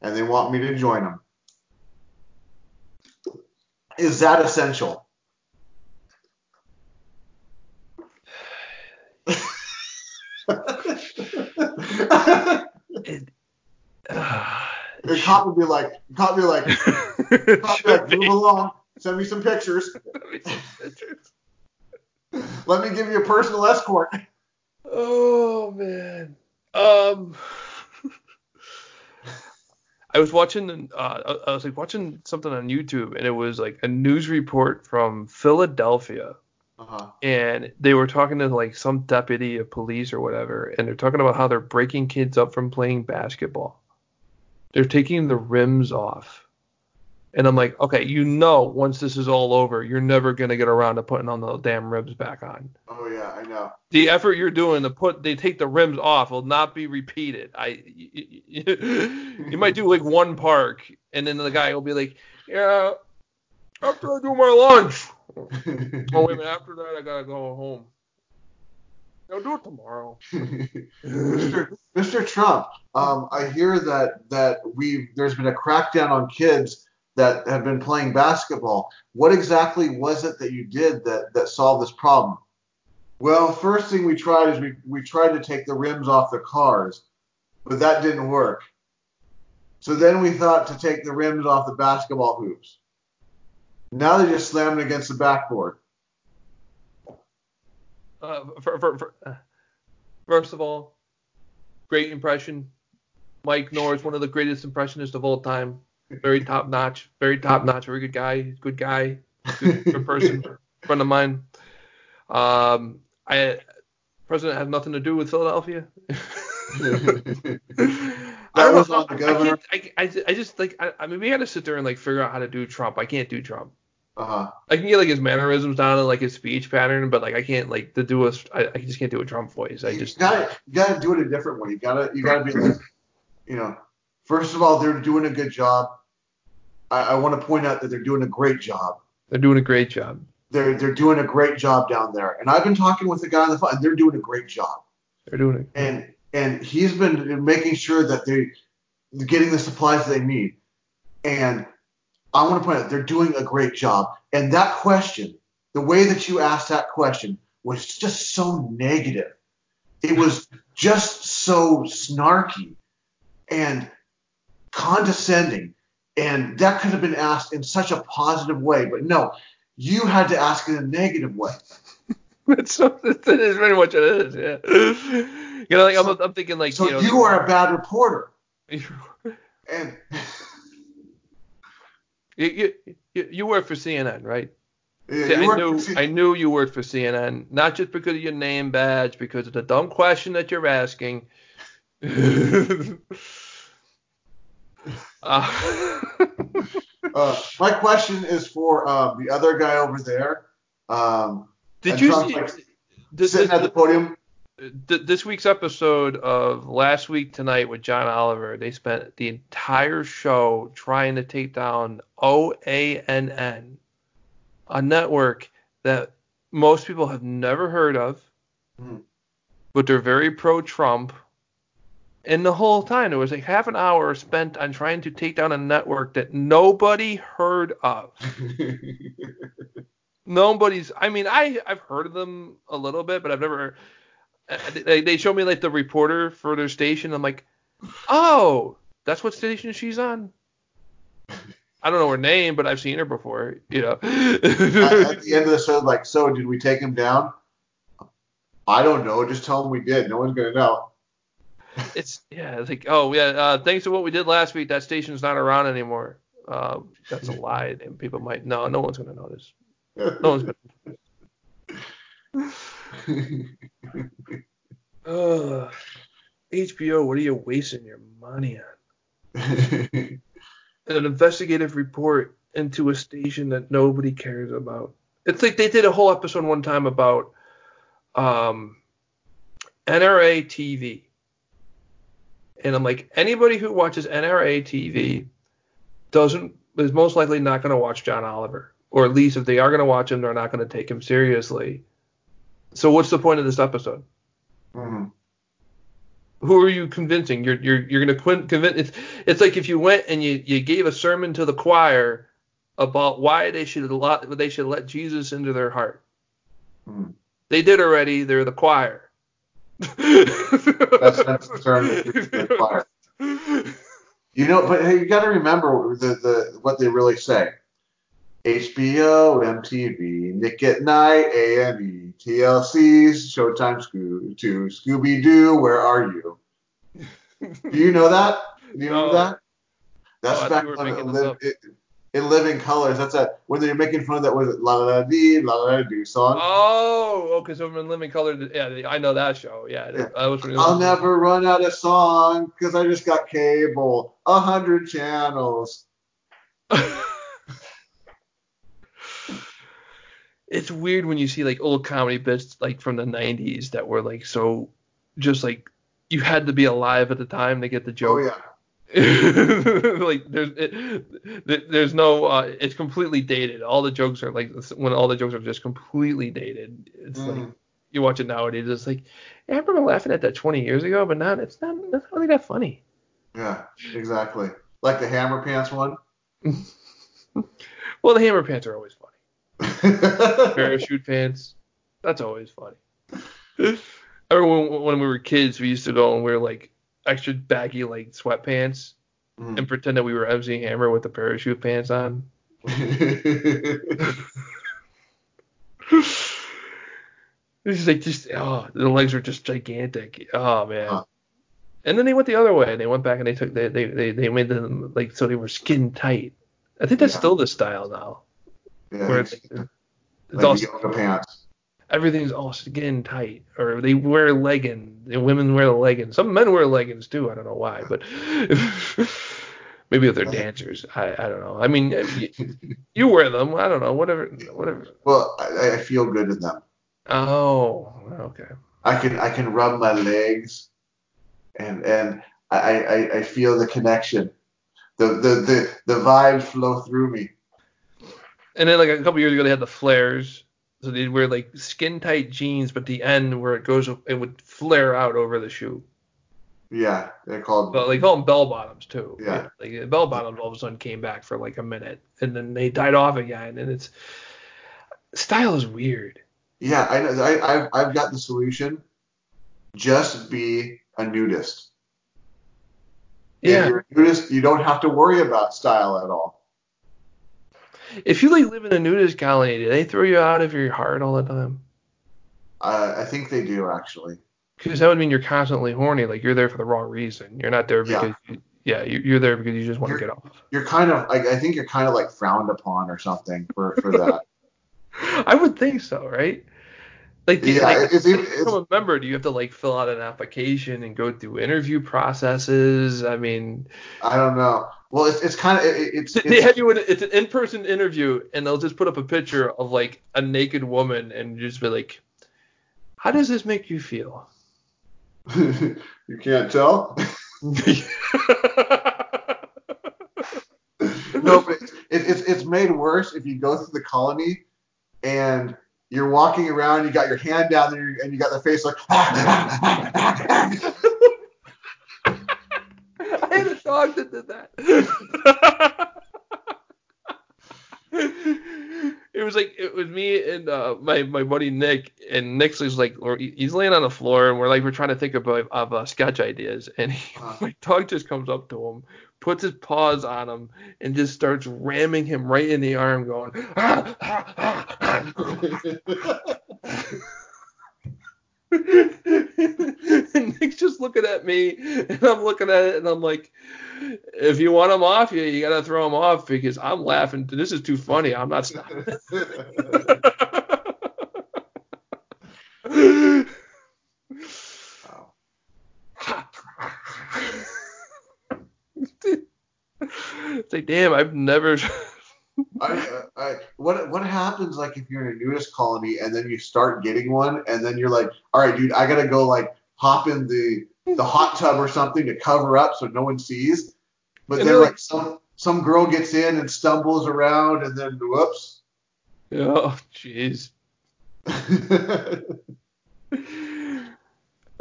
and they want me to join them. Is that essential? It- uh, The cop would be like, the cop would be like, cop would be like, move along, send me some pictures. Let me give you a personal escort. Oh man. Um. I was watching, uh, I was like watching something on YouTube, and it was like a news report from Philadelphia, Uh-huh. and they were talking to like some deputy of police or whatever, and they're talking about how they're breaking kids up from playing basketball. They're taking the rims off. And I'm like, okay, you know, once this is all over, you're never gonna get around to putting on the damn rims back on. Oh yeah, I know. The effort you're doing to put, they take the rims off, will not be repeated. I, you, you might do like one park, and then the guy will be like, yeah, after I do my lunch. Oh wait a minute, after that I gotta go home. I'll do it tomorrow. Mr. Mr. Trump, um, I hear that that we there's been a crackdown on kids that have been playing basketball. What exactly was it that you did that that solved this problem? Well, first thing we tried is we we tried to take the rims off the cars, but that didn't work. So then we thought to take the rims off the basketball hoops. Now they just slammed it against the backboard. Uh, for, for, for, uh, first of all, great impression. Mike Norris, one of the greatest impressionists of all time. Very top notch, very top notch, very good guy, good guy, good, good person, friend of mine. Um, I president has nothing to do with Philadelphia. I was on the governor. I, I, I, just like I, I mean we got to sit there and like figure out how to do Trump. I can't do Trump. Uh-huh. I can get like his mannerisms down and like his speech pattern, but like I can't like to do a I, I just can't do a Trump voice. I you just gotta you gotta do it a different way. You gotta you gotta be like, you know, First of all, they're doing a good job. I, I want to point out that they're doing a great job. They're doing a great job. They're they're doing a great job down there. And I've been talking with the guy on the phone, and they're doing a great job. They're doing it. And and he's been making sure that they they're getting the supplies they need. And I want to point out they're doing a great job. And that question, the way that you asked that question, was just so negative. It was just so snarky and condescending. And that could have been asked in such a positive way, but no, you had to ask in a negative way. That's so, that is very much what it is. Yeah. You know, like I'm, I'm thinking like So you know. you are a bad reporter. And You, you, you, work for CNN, right? yeah, See, I knew see, I knew you worked for CNN, not just because of your name badge, because of the dumb question that you're asking. uh, uh, my question is for uh, the other guy over there. Um, did you Trump's see like this, sitting at the podium. this week's episode of Last Week Tonight with John Oliver? They spent the entire show trying to take down OANN, a network that most people have never heard of, Hmm. but they're very pro-Trump. And the whole time there was like half an hour spent on trying to take down a network that nobody heard of. Nobody's. I mean, I I've heard of them a little bit, but I've never. uh, They, they show me like the reporter for their station. I'm like, oh, that's what station she's on. I don't know her name, but I've seen her before. You know. at, at the end of the show, like, so did we take him down? I don't know. Just tell him we did. No one's gonna know. It's yeah. It's like oh yeah. Uh, thanks to what we did last week, that station's not around anymore. Um, that's a lie, and people might no. No one's gonna notice. No one's gonna. Ugh. HBO, what are you wasting your money on? an investigative report into a station that nobody cares about. It's like they did a whole episode one time about um, NRA TV. And I'm like, anybody who watches NRA TV doesn't is most likely not going to watch John Oliver, or at least if they are going to watch him, they're not going to take him seriously. So what's the point of this episode? Mhm. who are you convincing? You're you're you're gonna quin- convince. It's it's like if you went and you you gave a sermon to the choir about why they should let they should let Jesus into their heart. Mhm. They did already. They're the choir. That's that's the fire. You know, but hey, you got to remember the, the what they really say. HBO, MTV, Nick at Nite, A&E, TLC's, Showtime, Scoo- to Scooby Doo, Where Are You? Do you know that? Do you No. know that? That's Oh, back thought you were on making it, this live, up. it, in Living Colors. That's a when they're making fun of that was it La La Dee, La La Do song. Oh, okay. So in Living Color, yeah, I know that show. Yeah, Yeah. I was. I'll never run out of song because I just got cable, a hundred channels. it's weird when you see like old comedy bits like from the 90s that were like so just like you had to be alive at the time to get the oh, joke. Oh yeah. like there's it, there's no uh, it's completely dated. All the jokes are like when all the jokes are just completely dated. It's like Mm. you watch it nowadays. It's like yeah, I remember laughing at that 20 years ago, but now it's not that's not really that funny. Yeah, exactly. Like the Hammer Pants one. Well, the hammer pants are always funny. Parachute pants, that's always funny. I remember when, when we were kids, we used to go and wear like extra baggy like sweatpants Mm. and pretend that we were MC Hammer with the parachute pants on. this is like just oh the legs are just gigantic. Oh man. Huh. And then they went the other way. And they went back and they took they they they, they made them like so they were skin tight. I think that's Yeah. still the style now. yeah, Where it's it's, it's like all, yoga pants. Everything's all skin tight, or they wear leggings. And women wear the leggings. Some men wear leggings too. I don't know why, but maybe if they're dancers. I I don't know. I mean, you, you wear them. I don't know. Whatever whatever. Well, I, I feel good in them. Oh, okay. I can I can rub my legs, and and I, I, I feel the connection. The, the, the, the vibes flow through me. And then like a couple years ago, they had the flares. So they wear like skin tight jeans, but the end where it goes, it would flare out over the shoe. Yeah, they're called. But they call them bell bottoms too. Yeah. Like the bell bottoms all of a sudden came back for like a minute, and then they died off again. And it's style is weird. Yeah, I know. I, I've, I've got the solution. Just be a nudist. Yeah. If you're a nudist, you don't have to worry about style at all. If you like live in a nudist colony, do they throw you out of your heart all the time? Uh, I think they do actually. Because that would mean you're constantly horny. Like you're there for the wrong reason. You're not there Yeah. because you, yeah, you- you're there because you just want to get off. You're kind of like I think you're kind of like frowned upon or something for for that. I would think so, right? Like, do you- yeah, like, it's, it's become a member, do you have to like fill out an application and go through interview processes? I mean, I don't know. Well, it's it's kind of it, it's, they have you in, it's an in-person interview, and they'll just put up a picture of like a naked woman and just be like, "How does this make you feel?" you can't tell. no, but it's, it's it's made worse if you go through the colony and you're walking around, you got your hand down there, and you got the face like. Dog that did that. it was like it was me and uh, my my buddy Nick, and Nick's like he's laying on the floor, and we're like we're trying to think about of uh, sketch ideas, and he, Uh. my dog just comes up to him, puts his paws on him, and just starts ramming him right in the arm, going. "Ah, ah, ah, ah." and Nick's just looking at me, and I'm looking at it, and I'm like, if you want him off you, you gotta throw him off because I'm laughing. This is too funny. I'm not stopping. it's like, damn, I've never. I, I, what what happens like if you're in a nudist colony and then you start getting one and then you're like, all right, dude, I gotta go like hop in the the hot tub or something to cover up so no one sees. But And then like some some girl gets in and stumbles around and then whoops. oh, jeez.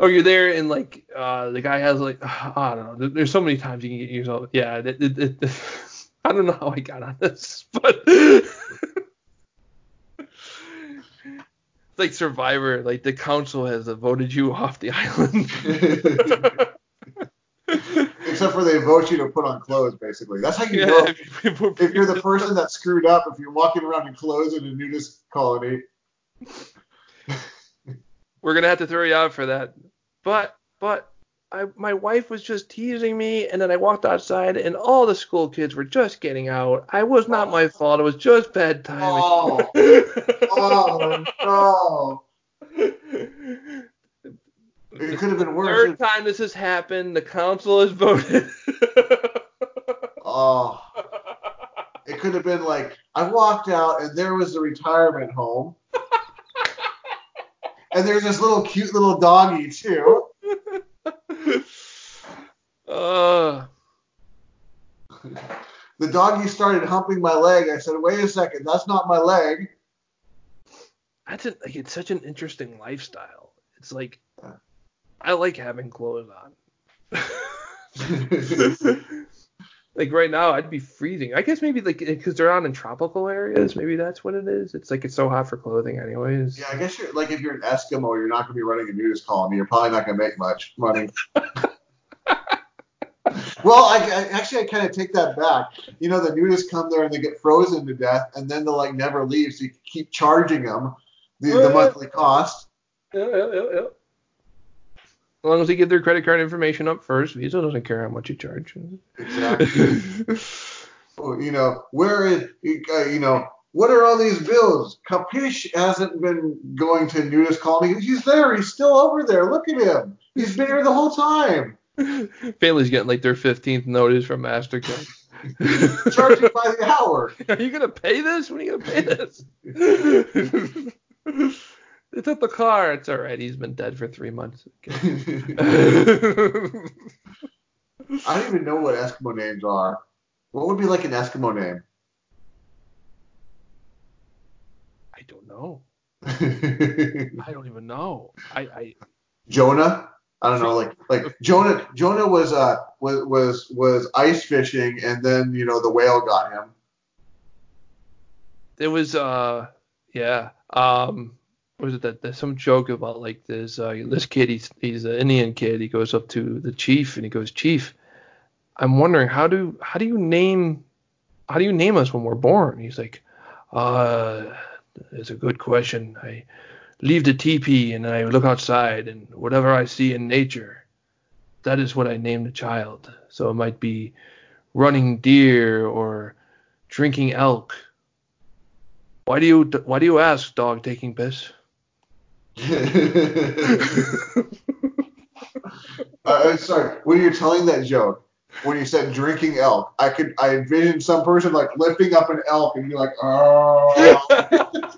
Oh, you're there and like uh, the guy has like I don't know. There's so many times you can get yourself. Yeah, it, it, it, I don't know how I got on this, but like Survivor. Like the council has voted you off the island. Except for they vote you to put on clothes, basically. That's how you yeah, know if, if you're the person that screwed up. If you're walking around in clothes in a nudist colony. we're gonna have to throw you out for that. But but I my wife was just teasing me, and then I walked outside, and all the school kids were just getting out. I was not my fault. It was just bad timing. Oh, oh no! It could have been worse. Third time this has happened, the council has voted. Oh, it could have been like I walked out and there was a retirement home, and there's this little cute little doggy too. Uh, The doggy started humping my leg. I said, "Wait a second, that's not my leg." that's a, like it's such an interesting lifestyle. It's like I like having clothes on. like right now, I'd be freezing. I guess maybe like because they're out in tropical areas, maybe that's what it is. It's like it's so hot for clothing, anyways. Yeah, I guess you're like if you're an Eskimo, you're not gonna be running a nudist colony. You're probably not gonna make much money. well, I, I actually I kind of take that back. You know, the nudists come there and they get frozen to death, and then they'll like never leave, so you keep charging them the, the Right. monthly cost. Yeah, yeah, yeah, yeah. As long as they give their credit card information up first, Visa doesn't care how much you charge. Exactly. Oh, you know, where is uh, you know what are all these bills? Capiche hasn't been going to nudist colony. He's there. He's still over there. Look at him. He's been here the whole time. Family's getting like their 15th notice from Mastercard. Charging by the hour. Are you gonna pay this? When are you gonna pay this? they took the car. It's all right. He's been dead for three months. I don't even know what Eskimo names are. What would be like an Eskimo name? I don't know. I don't even know. I, I Jonah. I don't know, like like Jonah. Jonah was uh was was was ice fishing, and then you know the whale got him. there was uh yeah um was it that there's some joke about like this uh this kid he's he's an Indian kid he goes up to the chief and he goes chief I'm wondering how do how do you name how do you name us when we're born he's like uh it's a good question I leave the teepee and I look outside and whatever I see in nature that is what I name the child so it might be running deer or drinking elk why do you why do you ask, dog taking piss? uh, sorry, when you're telling that joke, when you said drinking elk, I could I envisioned some person like lifting up an elk and be like, oh.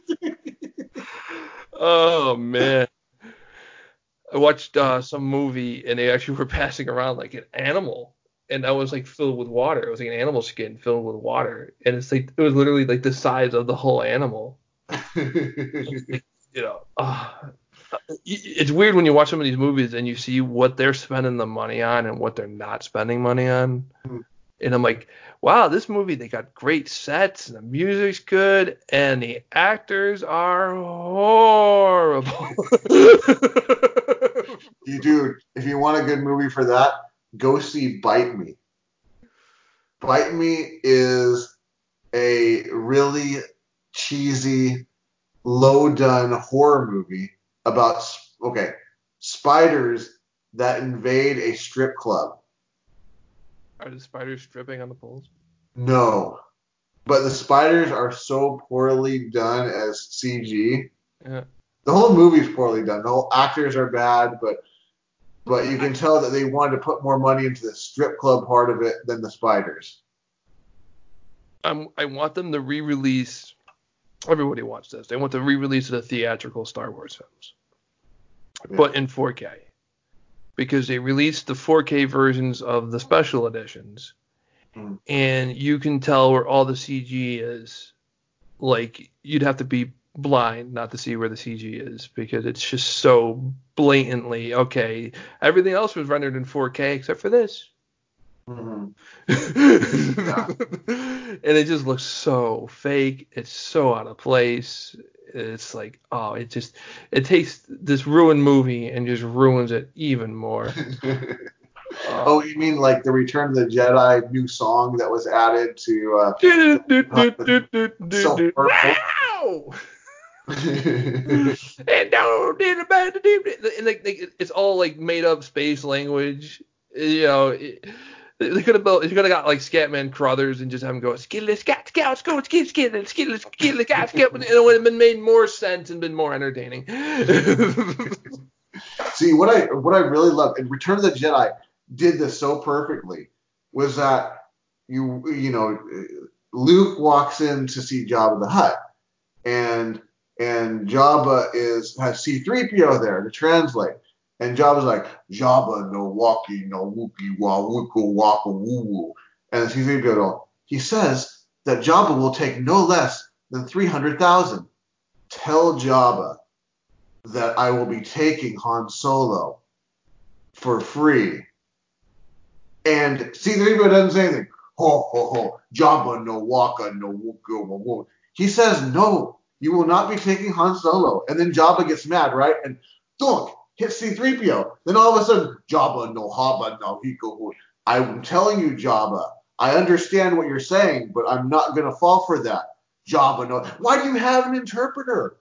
oh man. I watched uh, some movie and they actually were passing around like an animal and that was like filled with water. It was like an animal skin filled with water. And it's like it was literally like the size of the whole animal. you know, uh, it's weird when you watch some of these movies and you see what they're spending the money on and what they're not spending money on. Mhm. And I'm like, wow, this movie they got great sets and the music's good and the actors are horrible. you do. if you want a good movie for that, go see Bite Me. Bite Me is a really cheesy, low done horror movie about okay spiders that invade a strip club. Are the spiders stripping on the poles? No, but the spiders are so poorly done as CG. Yeah. The whole movie's poorly done. The whole actors are bad, but but you can tell that they wanted to put more money into the strip club part of it than the spiders. I'm, I want them to re-release. Everybody wants this. They want to re-release the theatrical Star Wars films, Yeah. but in 4K, because they released the 4K versions of the special editions, Mm. and you can tell where all the CG is. Like you'd have to be blind not to see where the CG is because it's just so blatantly okay. Everything else was rendered in 4K except for this. Mhm. and it just looks so fake. It's so out of place. It's like, oh, it just it takes this ruined movie and just ruins it even more. oh, you mean like the Return of the Jedi new song that was added to? Uh, So purple. Wow! and no, did it bad, did it- and like, like, it's all like made up space language. You know, it, they could have built, you could have got like Scatman Crothers and just have him go skittle scat let's go skittle skittle skittle skittle scat scat, it would have been made more sense and been more entertaining. See what I what I really love and Return of the Jedi did this so perfectly was that you you know Luke walks in to see Jabba the Hutt and and Jabba is has C3PO there to translate and Jabba's like Jabba no walkie no wookie wa wooka waka woo woo and C3PO he says that Jabba will take no less than 300,000 tell Jabba that I will be taking Han Solo for free. And C3PO doesn't say anything. Ho ho ho. Jabba no waka no wuka wa woo. He says no. You will not be taking Han Solo. And then Jabba gets mad, right? And thunk hits C3PO. Then all of a sudden, Jabba no haba no hiko. I'm telling you, Jabba. I understand what you're saying, but I'm not gonna fall for that. Jabba no. Why do you have an interpreter?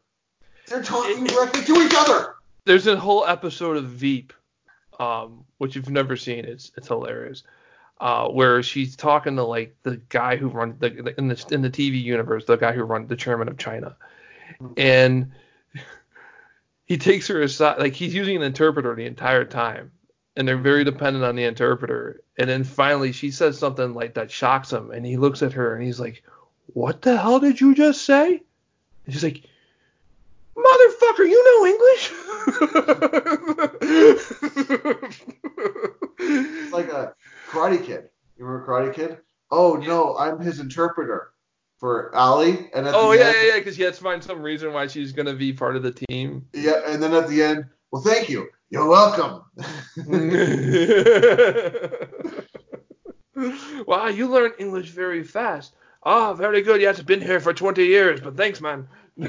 They're talking directly to each other. There's a whole episode of Veep, um, which you've never seen. It's it's hilarious. Uh, where she's talking to like the guy who runs the the- in the in the TV universe, the guy who runs the chairman of China, and he takes her aside, like he's using an interpreter the entire time, and they're very dependent on the interpreter. And then finally, she says something like that shocks him, and he looks at her and he's like, "What the hell did you just say?" And she's like, Motherfucker, you know English? It's like a Karate Kid. You remember Karate Kid? Oh no, I'm his interpreter for Ali. And at Oh the yeah, end, yeah, yeah, because he has to find some reason why she's gonna be part of the team. yeah. And then at the end, well, thank you. You're welcome. wow, you learn English very fast. Ah, very good. Yes, I've been here for 20 years, but thanks, man. he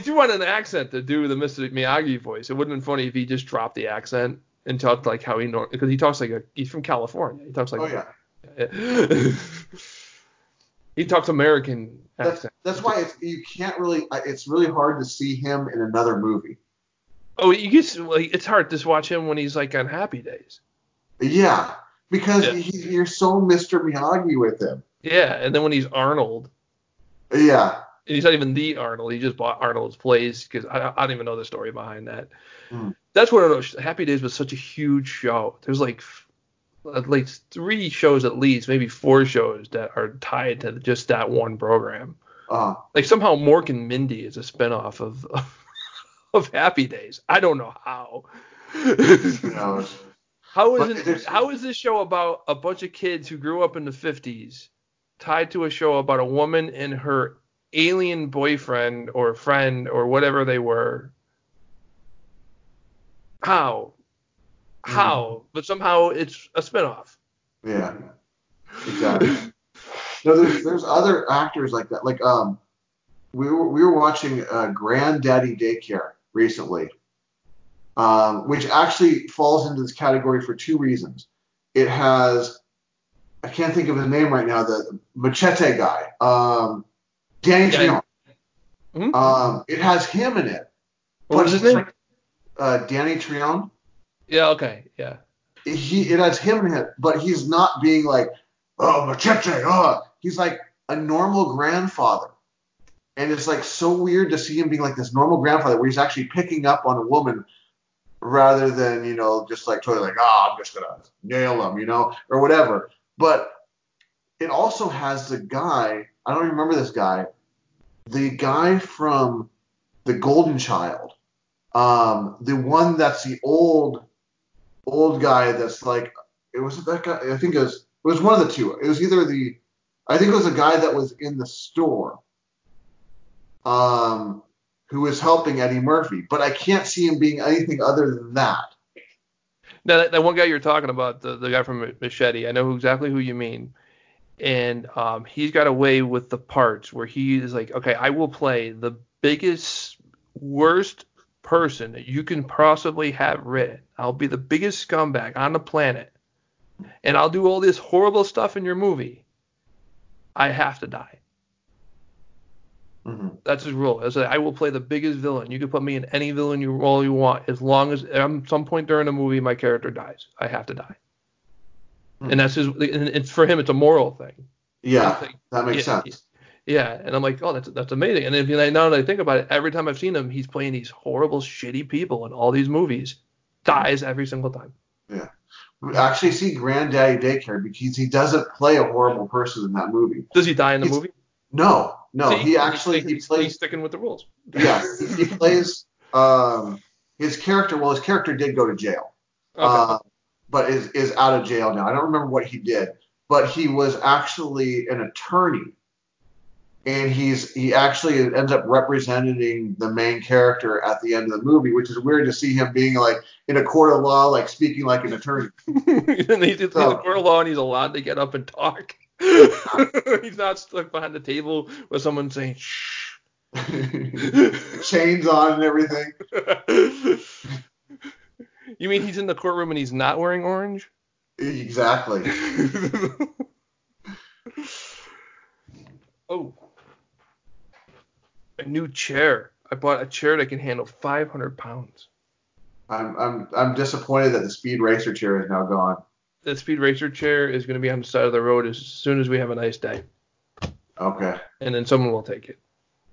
threw on an accent to do the Mr. Miyagi voice. It wouldn't have been funny if he just dropped the accent and talked like how he because he talks like a he's from California. He talks like oh yeah. he talks American That's, accent. that's why it's, you can't really. It's really hard to see him in another movie. Oh, you get like it's hard to watch him when he's like on Happy Days. Yeah, because Yeah. He, you're so Mr. Miyagi with him. Yeah, and then when he's Arnold, Yeah. and he's not even the Arnold. He just bought Arnold's place because I, I don't even know the story behind that. Hmm. That's what I know. Happy Days was such a huge show. There's like at least three shows, at least maybe four shows that are tied to just that one program. Uh, Like somehow Mork and Mindy is a spinoff of of Happy Days. I don't know how. How is it, how is this show about a bunch of kids who grew up in the 50s tied to a show about a woman and her alien boyfriend or friend or whatever they were? How? How? But somehow it's a spinoff. yeah. Exactly. No, there's there's other actors like that. Like um, we were we were watching uh, Granddaddy Daycare recently, um, which actually falls into this category for two reasons. It has I can't think of his name right now. The Machete guy, um, Danny Yeah. Trejo. Mhm. Um, it has him in it. What was his name? Uh, Danny Trejo. Yeah, okay. Yeah. he it has him in it, but he's not being like, oh machete, oh. He's like a normal grandfather, and it's like so weird to see him being like this normal grandfather where he's actually picking up on a woman rather than you know just like totally like, oh, I'm just gonna nail him, you know, or whatever. But it also has the guy. I don't remember this guy. The guy from the Golden Child. Um, the one that's the old old guy that's like it was that guy I think it was it was one of the two. It was either the I think it was a guy that was in the store um who was helping Eddie Murphy, but I can't see him being anything other than that. Now, that, that one guy you're talking about, the, the guy from Machete, I know exactly who you mean. And um, he's got a way with the parts where he is like, okay, I will play the biggest, worst person that you can possibly have written. I'll be the biggest scumbag on the planet. And I'll do all this horrible stuff in your movie. I have to die. hmm That's his rule. I said, I will play the biggest villain. You can put me in any villain you role you want, as long as at some point during the movie my character dies. I have to die. Hmm. And that's his. And it's for him. It's a moral thing. Yeah, Like, that makes yeah, sense. Yeah, and I'm like, oh, that's that's amazing. And if you now that I think about it, every time I've seen him, he's playing these horrible, shitty people in all these movies. Dies every single time. Yeah, we actually see Granddaddy Daycare because he doesn't play a horrible person in that movie. Does he die in the He's- movie? No, no, See, he actually he's, he plays he's sticking with the rules. yeah, he plays um his character. Well, his character did go to jail, Okay. uh, but is is out of jail now. I don't remember what he did, but he was actually an attorney, and he's he actually ends up representing the main character at the end of the movie, which is weird to see him being like in a court of law, like speaking like an attorney. and he's, he's So- a court of law and he's allowed to get up and talk. he's not stuck behind the table with someone saying shh. Chains on and everything. you mean he's in the courtroom and he's not wearing orange? Exactly. oh. A new chair. I bought a chair that can handle 500 pounds. I'm I'm I'm disappointed that the Speed Racer chair is now gone. That Speed Racer chair is going to be on the side of the road as soon as we have a nice day. Okay. And then someone will take it.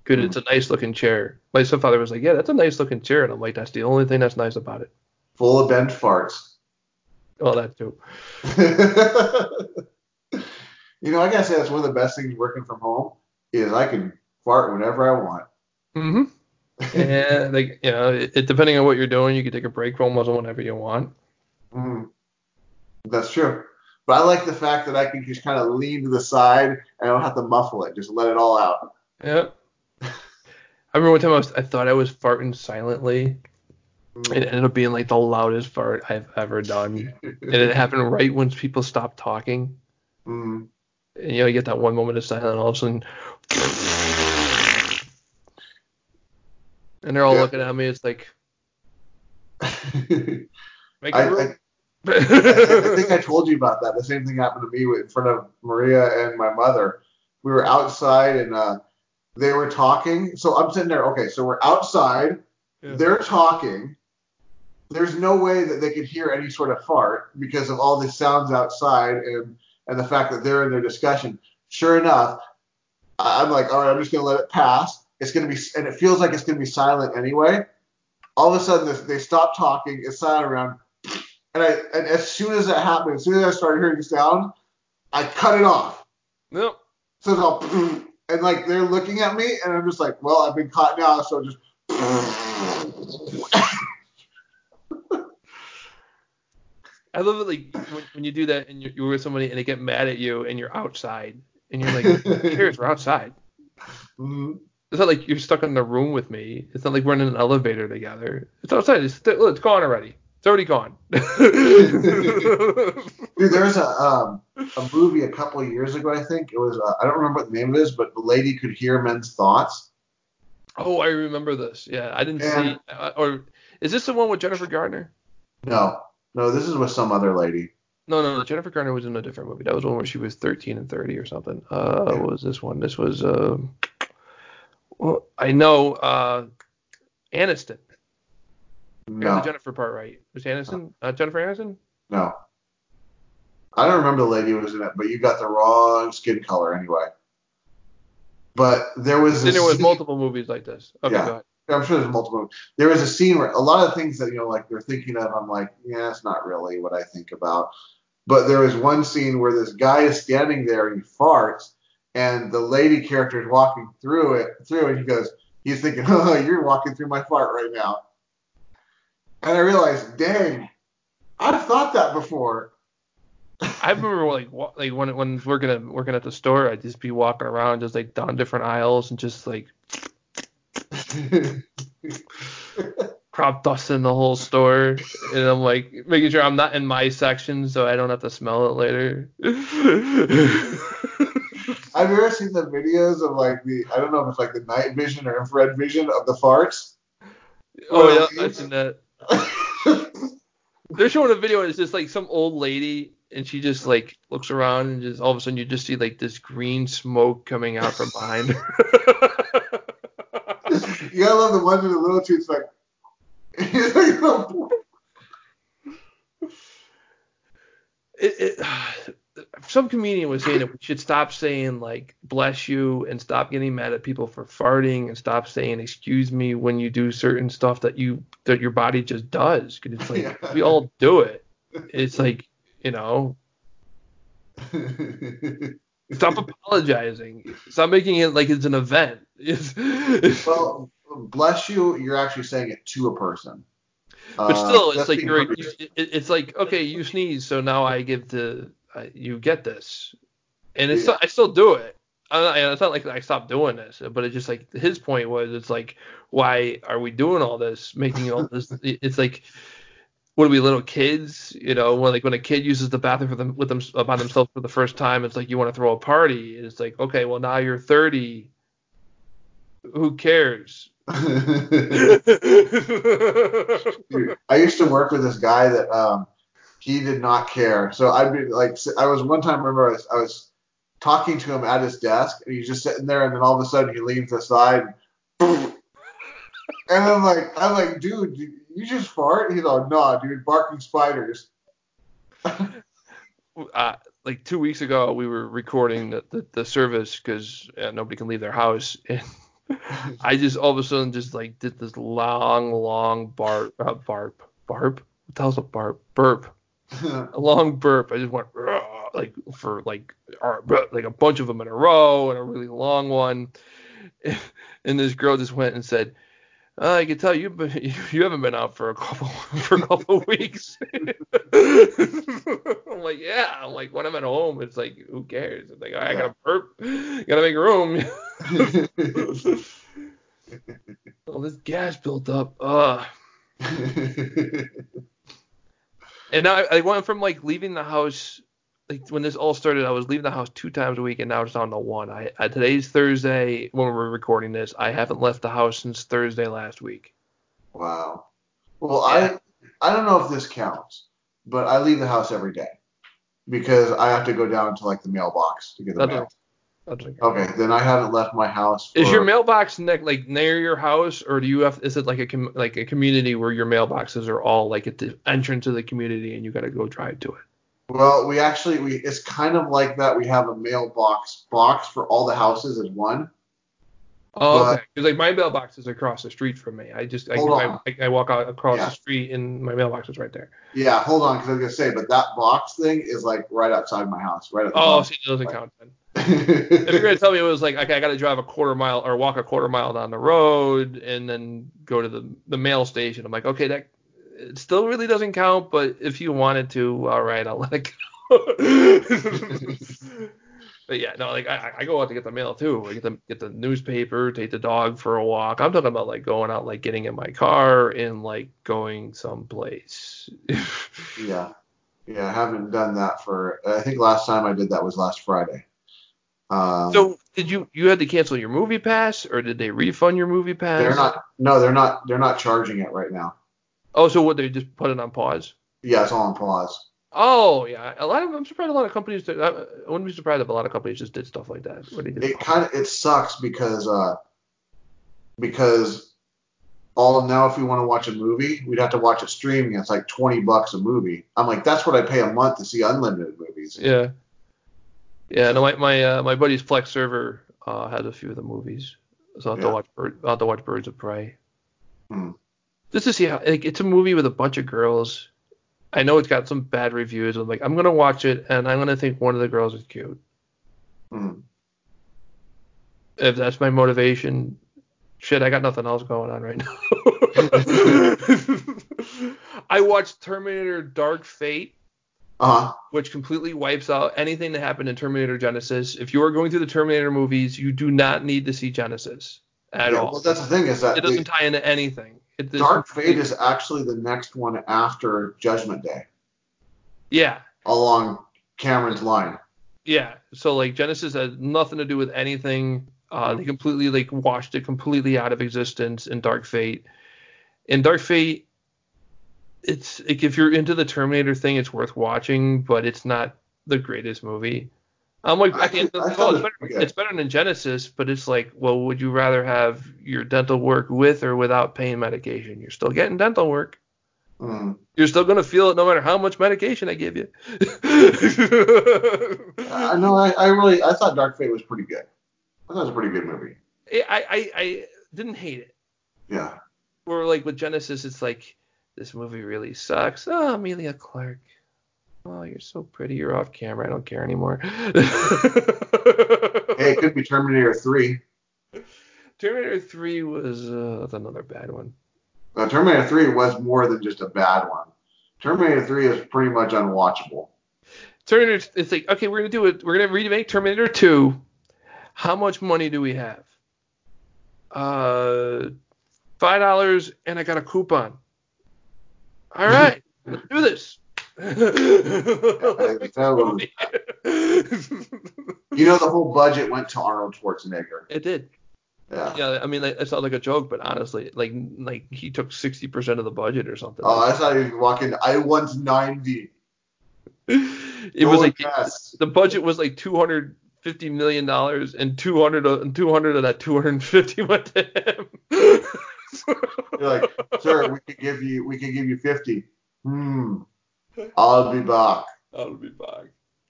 Good, it's a nice looking chair. My stepfather was like, Yeah, that's a nice looking chair. And I'm like, That's the only thing that's nice about it. Full of bent farts. Oh, that too. you know, I gotta say that's one of the best things working from home is I can fart whenever I want. Mm-hmm. and like you know, it, it- depending on what you're doing, you can take a break from almost whenever you want. Mm. That's true. But I like the fact that I can just kind of lean to the side and I don't have to muffle it. Just let it all out. Yeah. I remember one time I was I thought I was farting silently. Mm. It ended up being like the loudest fart I've ever done. and it happened right when people stopped talking. Mm. And you know, you get that one moment of silence, and all of a sudden, and they're all Yeah. looking at me. It's like, make I, a I, room. I, I think I told you about that. The same thing happened to me in front of Maria and my mother. We were outside and uh, they were talking. So I'm sitting there. Okay, so we're outside. Yeah. They're talking. There's no way that they could hear any sort of fart because of all the sounds outside and and the fact that they're in their discussion. Sure enough, I'm like, all right, I'm just gonna let it pass. It's gonna be, and it feels like it's gonna be silent anyway. All of a sudden, they stop talking. It's silent around, and I, and as soon as that happened, as soon as I started hearing the sound, I cut it off. Nope. So it's all, and like they're looking at me, and I'm just like, well, I've been caught now, so just. I love it like when, when you do that and you're, you're with somebody and they get mad at you and you're outside and you're like, who cares? We're outside. Mhm. It's not like you're stuck in the room with me. It's not like we're in an elevator together. It's outside. It's, look, it's gone already. It's already gone. Dude, there was a um, a movie a couple of years ago, I think. It was uh, I don't remember what the name of it is, but the lady could hear men's thoughts. oh, I remember this. Yeah, I didn't Yeah. see. Uh, or is this the one with Jennifer Gardner? No, no, this is with some other lady. No, no, no. Jennifer Garner was in a different movie. That was one where she was 13 and 30 or something. Uh, Yeah. what was this one? This was, uh, well, I know, uh, Aniston. I got No, the Jennifer part right. Was Aniston, uh, Jennifer Aniston? no. I don't remember the lady who was in it, but you got the wrong skin color anyway. But there was Then there was scene- multiple movies like this. Okay, Yeah. go ahead. I'm sure there's multiple. There was a scene where a lot of things that you know, like they're thinking of, I'm like, yeah, it's not really what I think about. But there was one scene where this guy is standing there and he farts, and the lady character is walking through it, through, and he goes, he's thinking, oh, you're walking through my fart right now. And I realized, dang, I've thought that before. I remember like like when when working at working at the store, I'd just be walking around just like down different aisles and just like crop dusting the whole store, and I'm like making sure I'm not in my section so I don't have to smell it later. Have you ever seen the videos of like the, I don't know if it's like the night vision or infrared vision of the farts? oh yeah, I've seen that. They're showing a video and it's just like some old lady and she just like looks around and just all of a sudden you just see like this green smoke coming out from behind her. You gotta love the ones with the little toots, like. it's like little- it, it, some comedian was saying that we should stop saying like bless you and stop getting mad at people for farting and stop saying excuse me when you do certain stuff that you that your body just does 'Cause it's like Yeah. we all do it it's like you know stop apologizing stop making it like it's an event well, bless you. You're actually saying it to a person. but Uh, still it's like you're you, it, it's like okay you sneeze so now i give to uh, you get this. And it's Yeah. I still do it. Not, it's not like I stopped doing this but it's just like his point was it's like why are we doing all this making all this it's like what are we little kids? You know when like when a kid uses the bathroom for them with them by themselves for the first time it's like you want to throw a party and it's like okay well now you're 30 who cares? Dude, I used to work with this guy that um, he did not care. So I'd be like, I was one time, remember, I was, I was talking to him at his desk, and he's just sitting there, and then all of a sudden he leans aside, and I'm like, I'm like, dude, you just fart? He's like, no, dude, barking spiders. uh, like two weeks ago, we were recording the, the, the service because uh, nobody can leave their house. And I just all of a sudden just like did this long, long barp, uh, barp, barp. What the hell's a barp? Burp. A long burp. I just went like for like like a bunch of them in a row and a really long one. And this girl just went and said, Uh, I can tell you, you haven't been out for a couple for a couple weeks. I'm like, yeah. I'm like, when I'm at home, it's like, who cares? It's like, I gotta burp, gotta make room. All this gas built up. Uh. And now I, I went from like leaving the house, like when this all started, I was leaving the house two times a week, and now it's down to one. I, I today's Thursday when we're recording this. I haven't left the house since Thursday last week. wow. Well, I I don't know if this counts, but I leave the house every day because I have to go down to like the mailbox to get the That mail. Doesn't- Okay, then I haven't left my house. Is your mailbox ne- like near your house, or do you have? Is it like a com- like a community where your mailboxes are all like at the entrance of the community, and you got to go drive to it? Well, we actually we it's kind of like that. We have a mailbox box for all the houses as one. Oh, But- okay. Because like my mailbox is across the street from me. I just I, I. I, I walk out across Yeah. the street, and my mailbox is right there. Yeah, hold on, because I was gonna say, but that box thing is like right outside my house, right at the Oh, see, it doesn't count then. If you're gonna tell me it was like okay, I got to drive a quarter mile or walk a quarter mile down the road and then go to the the mail station, I'm like, okay, that it still really doesn't count, but if you wanted to, all right, I'll let it go. but yeah, no, like I, I go out to get the mail too. I get the get the newspaper, take the dog for a walk. I'm talking about like going out, like getting in my car and like going someplace. yeah, yeah, I haven't done that for. I think last time I did that was last Friday. Um, so did you you had to cancel your MoviePass or did they refund your MoviePass? they're not. No, they're not. They're not charging it right now. Oh, so what they just put it on pause? Yeah, it's all on pause. Oh yeah, a lot of I'm surprised a lot of companies. Did, I wouldn't be surprised if a lot of companies just did stuff like that. It kind of it sucks because uh because all now if we want to watch a movie, we'd have to watch it streaming. It's like twenty bucks a movie. I'm like, that's what I pay a month to see unlimited movies. yeah, yeah. No, my my uh, my buddy's Plex server uh, has a few of the movies, so I'll have Yeah. to watch Bird, I'll have to watch Birds of Prey. Hmm. Just to see how like it's a movie with a bunch of girls. I know it's got some bad reviews. I'm like I'm gonna watch it and I'm gonna think one of the girls is cute. Hmm. if that's my motivation, shit, I got nothing else going on right now. I watched Terminator Dark Fate, Uh huh. which completely wipes out anything that happened in Terminator Genisys. If you are going through the Terminator movies, you do not need to see Genisys at Yeah, all. well, that's the thing is that it doesn't the tie into anything. It, Dark Fate is actually the next one after Judgment Day Yeah, along Cameron's line. yeah. So like Genisys has nothing to do with anything. Uh, they completely like washed it completely out of existence in Dark Fate. In Dark Fate, it's like if you're into the Terminator thing, it's worth watching, but it's not the greatest movie. I'm like, I at the end I oh, it's better, it's better than Genisys, but it's like, well, would you rather have your dental work with or without pain medication? You're still getting dental work. Mm. You're still gonna feel it no matter how much medication I give you. I know. I, I really I thought Dark Fate was pretty good. I thought it was a pretty good movie. I, I I didn't hate it. Yeah. Or like with Genisys, it's like this movie really sucks. Oh, Emilia Clarke. Oh, you're so pretty. You're off camera. I don't care anymore. Hey, it could be Terminator 3. Terminator 3 was uh, that's another bad one. Uh, Terminator 3 was more than just a bad one. Terminator 3 is pretty much unwatchable. Terminator, it's like okay, we're gonna do it. We're gonna remake Terminator 2. How much money do we have? Uh, five dollars, and I got a coupon. All right, let's do this. that was- You know, the whole budget went to Arnold Schwarzenegger. it did. Yeah. Yeah, I mean, like, it sounds like a joke, but honestly, like, like he took sixty percent of the budget or something. Oh, I thought you walking. I want 90. it was like yes. the budget was like two hundred fifty million dollars, and 200 of, 200 of that two hundred and fifty went to him. You're like, sir, we could give you, we could give you 50. Hmm. I'll be back. I'll be back.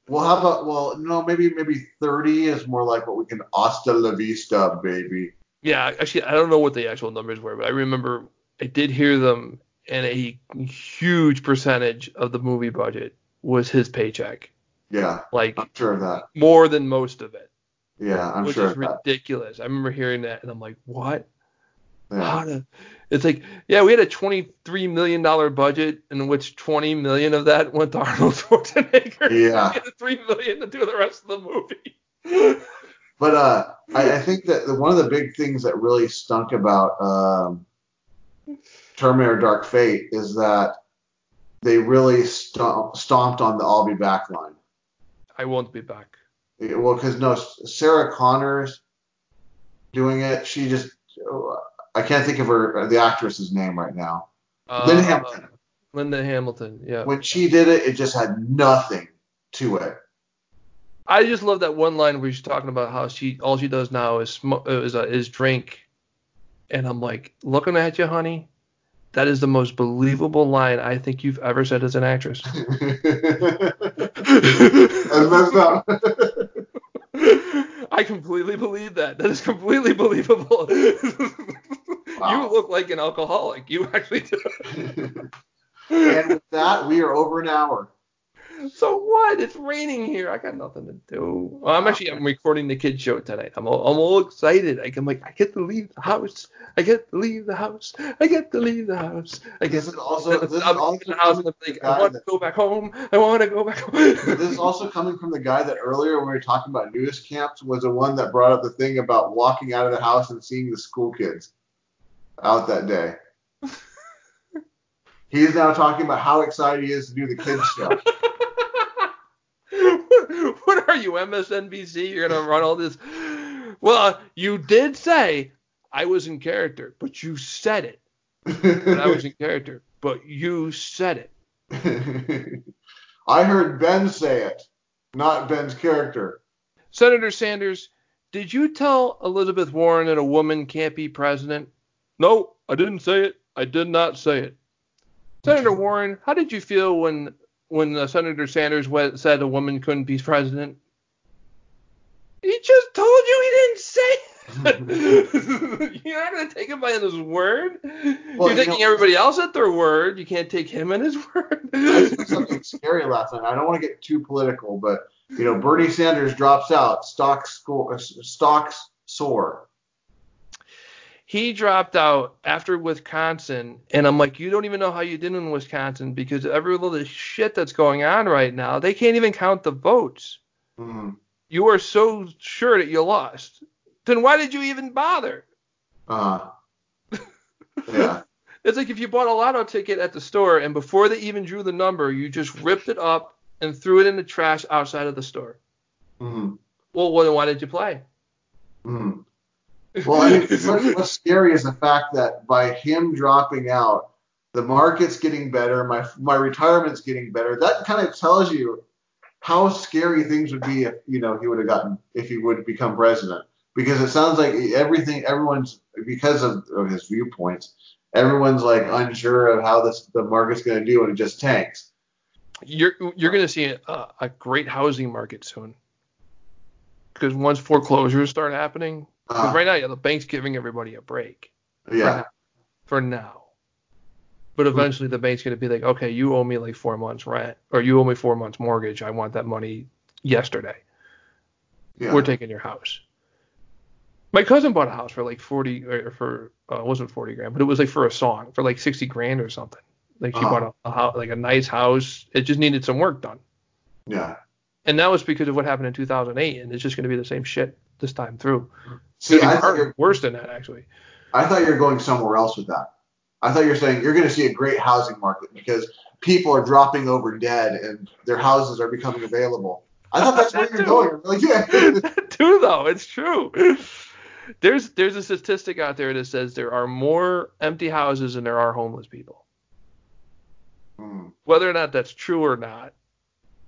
Well, how about, well, no, maybe, maybe 30 is more like what we can, hasta la vista, baby. Yeah, actually, I don't know what the actual numbers were, but I remember I did hear them, and a huge percentage of the movie budget was his paycheck, Yeah, like I'm sure of that. more than most of it, Yeah, I'm which sure is of that. ridiculous. I remember hearing that, and I'm like, what? Yeah. To, it's like, yeah, we had a $23 million budget in which 20 million of that went to Arnold Schwarzenegger. Yeah. Had 3 million to do the rest of the movie. But uh, I, I think that the, one of the big things that really stunk about um, Terminator Dark Fate is that they really stomp, stomped on the I'll be back line. I won't be back. Well, because no, Sarah Connor's doing it, she just, I can't think of her the actress's name right now. Uh, Linda Hamilton. Linda Hamilton, yeah. When she did it, it just had nothing to it. I just love that one line where she's talking about how she all she does now is sm- uh, is, uh, is drink, and I'm like, looking at you, honey, that is the most believable line I think you've ever said as an actress. That's messed up. I completely believe that. That is completely believable. Wow. You look like an alcoholic. You actually do. and with that, we are over an hour. So what? It's raining here. I got nothing to do. Well, I'm actually I'm recording the kids show tonight. I'm all, I'm all excited. Like, I'm like I get to leave the house. I get to leave the house. I get to leave the house. I get This is also this is I'm also in the house and I'm like, I want to go back home. I want to go back home. this is also coming from the guy that earlier when we were talking about nudist camps was the one that brought up the thing about walking out of the house and seeing the school kids out that day. He's now talking about how excited he is to do the kids show. you, MSNBC? You're gonna run all this? Well, you did say I was in character, but you said it. That I was in character, but you said it. I heard Ben say it, not Ben's character. Senator Sanders, did you tell Elizabeth Warren that a woman can't be president? No, I didn't say it. I did not say it. Senator Warren, how did you feel when when uh, Senator Sanders went, said a woman couldn't be president? He just told you he didn't say it. You're not gonna take him by his word. Well, You're you taking know- everybody else at their word. You can't take him at his word. I said something scary last night. I don't want to get too political, but you know, Bernie Sanders drops out, stocks score, stocks soar. he dropped out after Wisconsin, and I'm like, you don't even know how you did in Wisconsin because every little shit that's going on right now, they can't even count the votes. Mm, You are so sure that you lost. Then why did you even bother? uh, yeah. It's like if you bought a lotto ticket at the store and before they even drew the number, you just ripped it up and threw it in the trash outside of the store. Mm, Well, why did you play? mm. Well, I mean, what's, what's scary is the fact that by him dropping out, the market's getting better, my my retirement's getting better. That kind of tells you how scary things would be if you know he would have gotten if he would become president. Because it sounds like everything, everyone's because of, of his viewpoints, everyone's like unsure of how this the market's going to do, and it just tanks. you're you're going to see a, a great housing market soon. Because once foreclosures start happening Uh, right now yeah, the bank's giving everybody a break yeah, for now. But eventually the bank's going to be like, okay, you owe me like four months rent, or you owe me four months mortgage. I want that money yesterday. yeah. We're taking your house. My cousin bought a house for like forty, or for uh, it wasn't forty grand, but it was like for a song for like sixty grand or something. Like she Uh-huh. bought a, a house, like a nice house. It just needed some work done. yeah. And that was because of what happened in 2008, and it's just going to be the same shit this time through. See, I worse than that, actually. I thought you were going somewhere else with that. I thought you were saying you're going to see a great housing market because people are dropping over dead and their houses are becoming available. I thought that's where you're going. Like, yeah. Too though, it's true. There's there's a statistic out there that says there are more empty houses than there are homeless people. Hmm. Whether or not that's true or not,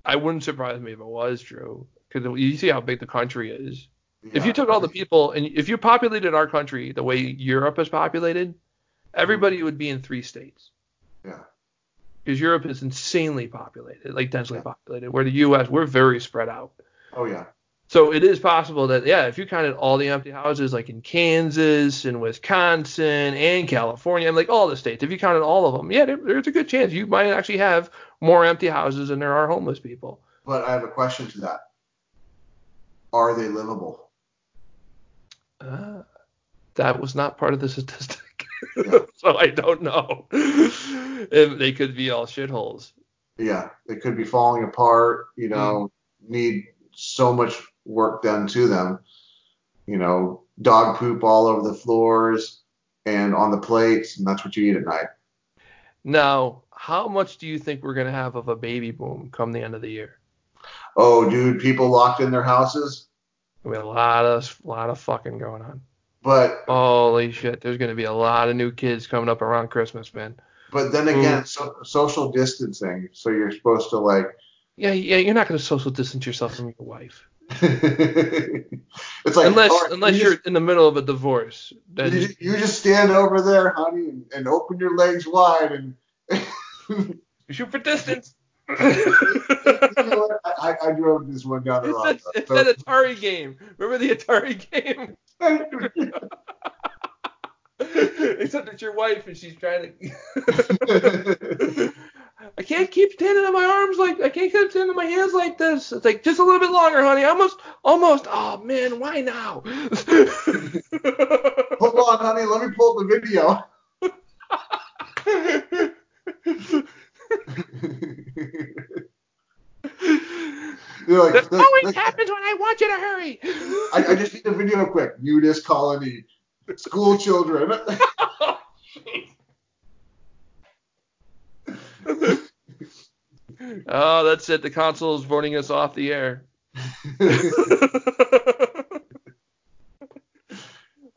I wouldn't surprise me if it was true. Because you see how big the country is. If you took all the people and if you populated our country the way Europe is populated, everybody would be in three states. Yeah. Because Europe is insanely populated, like densely Yeah. populated. Where the U.S. we're very spread out. Oh yeah. So it is possible that yeah, if you counted all the empty houses like in Kansas and Wisconsin and California, and like all the states, if you counted all of them, yeah, there, there's a good chance you might actually have more empty houses than there are homeless people. But I have a question to that. Are they livable? Uh, that was not part of the statistic. so I don't know. they could be all shitholes. Yeah, they could be falling apart. You mm-hmm. know, need so much work done to them. You know, dog poop all over the floors and on the plates, and that's what you eat at night. Now, how much do you think we're gonna have of a baby boom come the end of the year? Oh, dude, people locked in their houses. We have a lot of a lot of fucking going on. But Holy shit, there's gonna be a lot of new kids coming up around Christmas, man. but then mm. again, so, social distancing. So you're supposed to like. Yeah, yeah, you're not gonna social distance yourself from your wife. it's like unless right, unless you you're just, in the middle of a divorce. Then you, you just stand over there, honey, and, and open your legs wide and. shoot for distance. You know? I, I drove this one down the It's, wrong it's So- that Atari game. Remember the Atari game? Except it's your wife and she's trying to. I can't keep standing on my arms like I can't keep standing on my hands like this. It's like just a little bit longer, honey. Almost, almost. Oh man, why now? Hold on, honey. Let me pull up the video. You're like, This like- always like, happens when I want you to hurry. I, I just need the video quick. Nudist colony, school children. oh, that's it. The console is voting us off the air.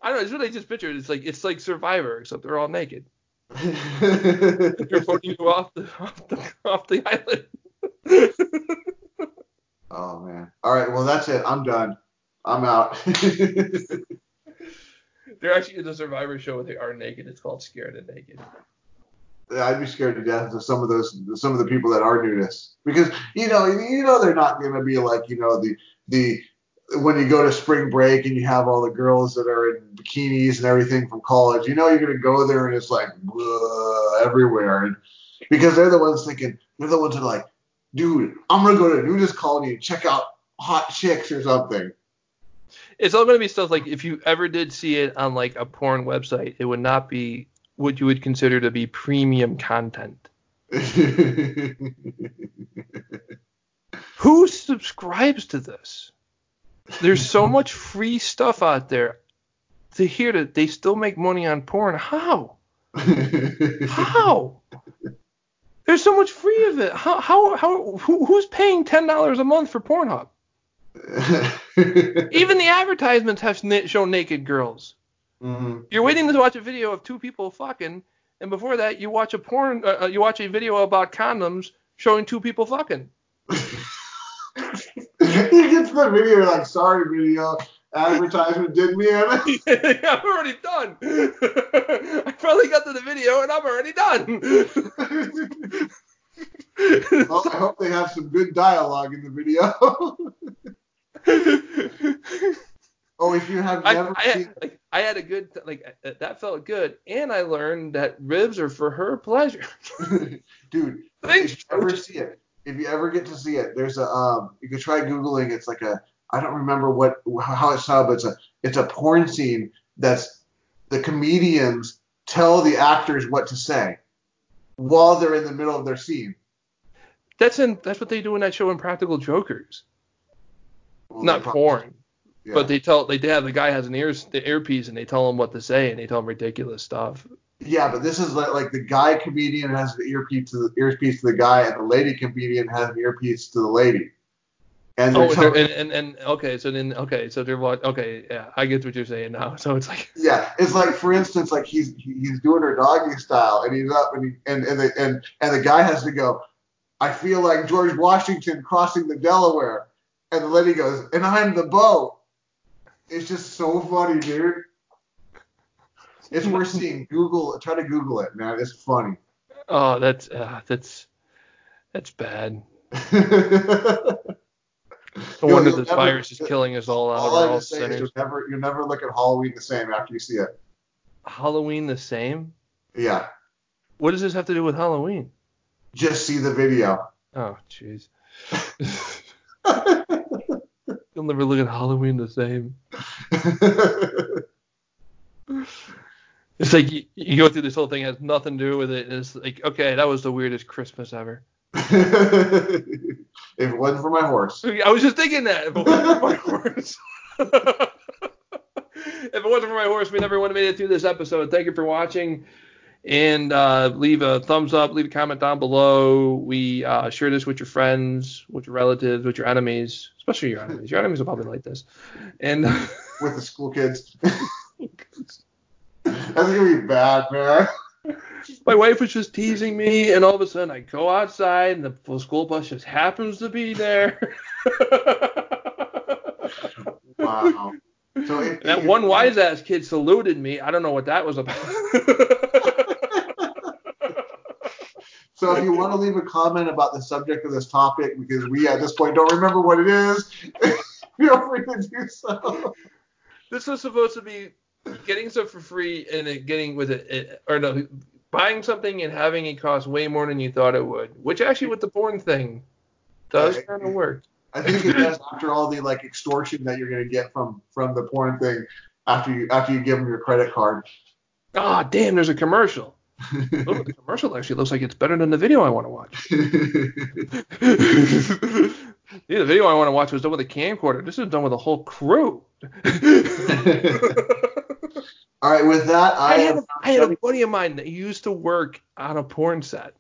I don't know. It's really just pictured. It's like it's like Survivor, except they're all naked. They're voting you off the off the, off the island. Oh man. All right. Well, that's it. I'm done. I'm out. They're actually in the Survivor show where they are naked. It's called Scared and Naked. I'd be scared to death of some of those, some of the people that are nudists, because you know, you know, they're not going to be like, you know, the the when you go to spring break and you have all the girls that are in bikinis and everything from college, you know, you're going to go there and it's like everywhere, and because they're the ones thinking, they're the ones that are like, dude, I'm going to go to a nudist colony and check out hot chicks or something. It's all going to be stuff like if you ever did see it on like a porn website, it would not be what you would consider to be premium content. Who subscribes to this? There's so much free stuff out there. To hear that they still make money on porn, how? How? There's so much free of it. How? How? How? Who, who's paying ten dollars a month for Pornhub? Even the advertisements have shown naked girls. Mhm. You're waiting to watch a video of two people fucking, and before that, you watch a porn. Uh, uh, you watch a video about condoms showing two people fucking. he gets the video like, sorry, video advertisement did me in. I'm already done. I finally got to the video and I'm already done. well, I hope they have some good dialogue in the video. oh, if you have I, never I, seen, had, like, I had a good like uh, that felt good, and I learned that ribs are for her pleasure. dude, Thanks, if you ever see it, if you ever get to see it, there's a um, you can try googling. It's like a, I don't remember what how it's called, but it's a it's a porn scene that's the comedians tell the actors what to say while they're in the middle of their scene. That's in that's what they do in that show, in Practical Jokers. Well, Not probably- porn, yeah. but they tell they have the guy has an ears the earpiece and they tell him what to say and they tell him ridiculous stuff. Yeah, but this is like, like the guy comedian has the earpiece to the earpiece to the guy, and the lady comedian has an earpiece to the lady. And Oh, and, and and okay, so then okay, so they're what? Okay, yeah, I get what you're saying now. So it's like yeah, it's like for instance, like he's he's doing her doggy style, and he's up, and he, and and the and and the guy has to go. I feel like George Washington crossing the Delaware, and the lady goes, and I'm the boat. It's just so funny, dude. It's worth seeing. Google, try to Google it, man. It's funny. oh, that's uh, that's that's bad. No You'll- wonder this never- virus is killing us all out. All I all sinners. you'll never, you'll never look at Halloween the same after you see it. Halloween the same? Yeah, What does this have to do with Halloween? just see the video. Oh, jeez. You'll never look at Halloween the same. It's like you, you go through this whole thing it has nothing to do with it, and it's like, okay, that was the weirdest Christmas ever. if it wasn't for my horse. I was just thinking that if it wasn't for my horse. if it wasn't for my horse, we never would have made it through this episode. Thank you for watching. And uh, leave a thumbs up, leave a comment down below. We uh, share this with your friends, with your relatives, with your enemies, especially your enemies. Your enemies will probably like this. And with the school kids. That's gonna be bad, man. My wife was just teasing me, and all of a sudden I go outside, and the school bus just happens to be there. wow. So if, that if, one wise ass kid saluted me. I don't know what that was about. so if you want to leave a comment about the subject of this topic, because we at this point don't remember what it is, feel free to do so. This was supposed to be getting stuff for free and then getting with it, it, or no, buying something and having it cost way more than you thought it would, which actually with the porn thing does kind of work. I think it does after all the like extortion that you're gonna get from from the porn thing after you after you give them your credit card. Ah, oh, damn! There's a commercial. oh, the commercial actually looks like it's better than the video I want to watch. yeah, the video I want to watch was done with a camcorder. This is done with a whole crew. All right, with that, I, I had, a, I had a buddy of mine that used to work on a porn set.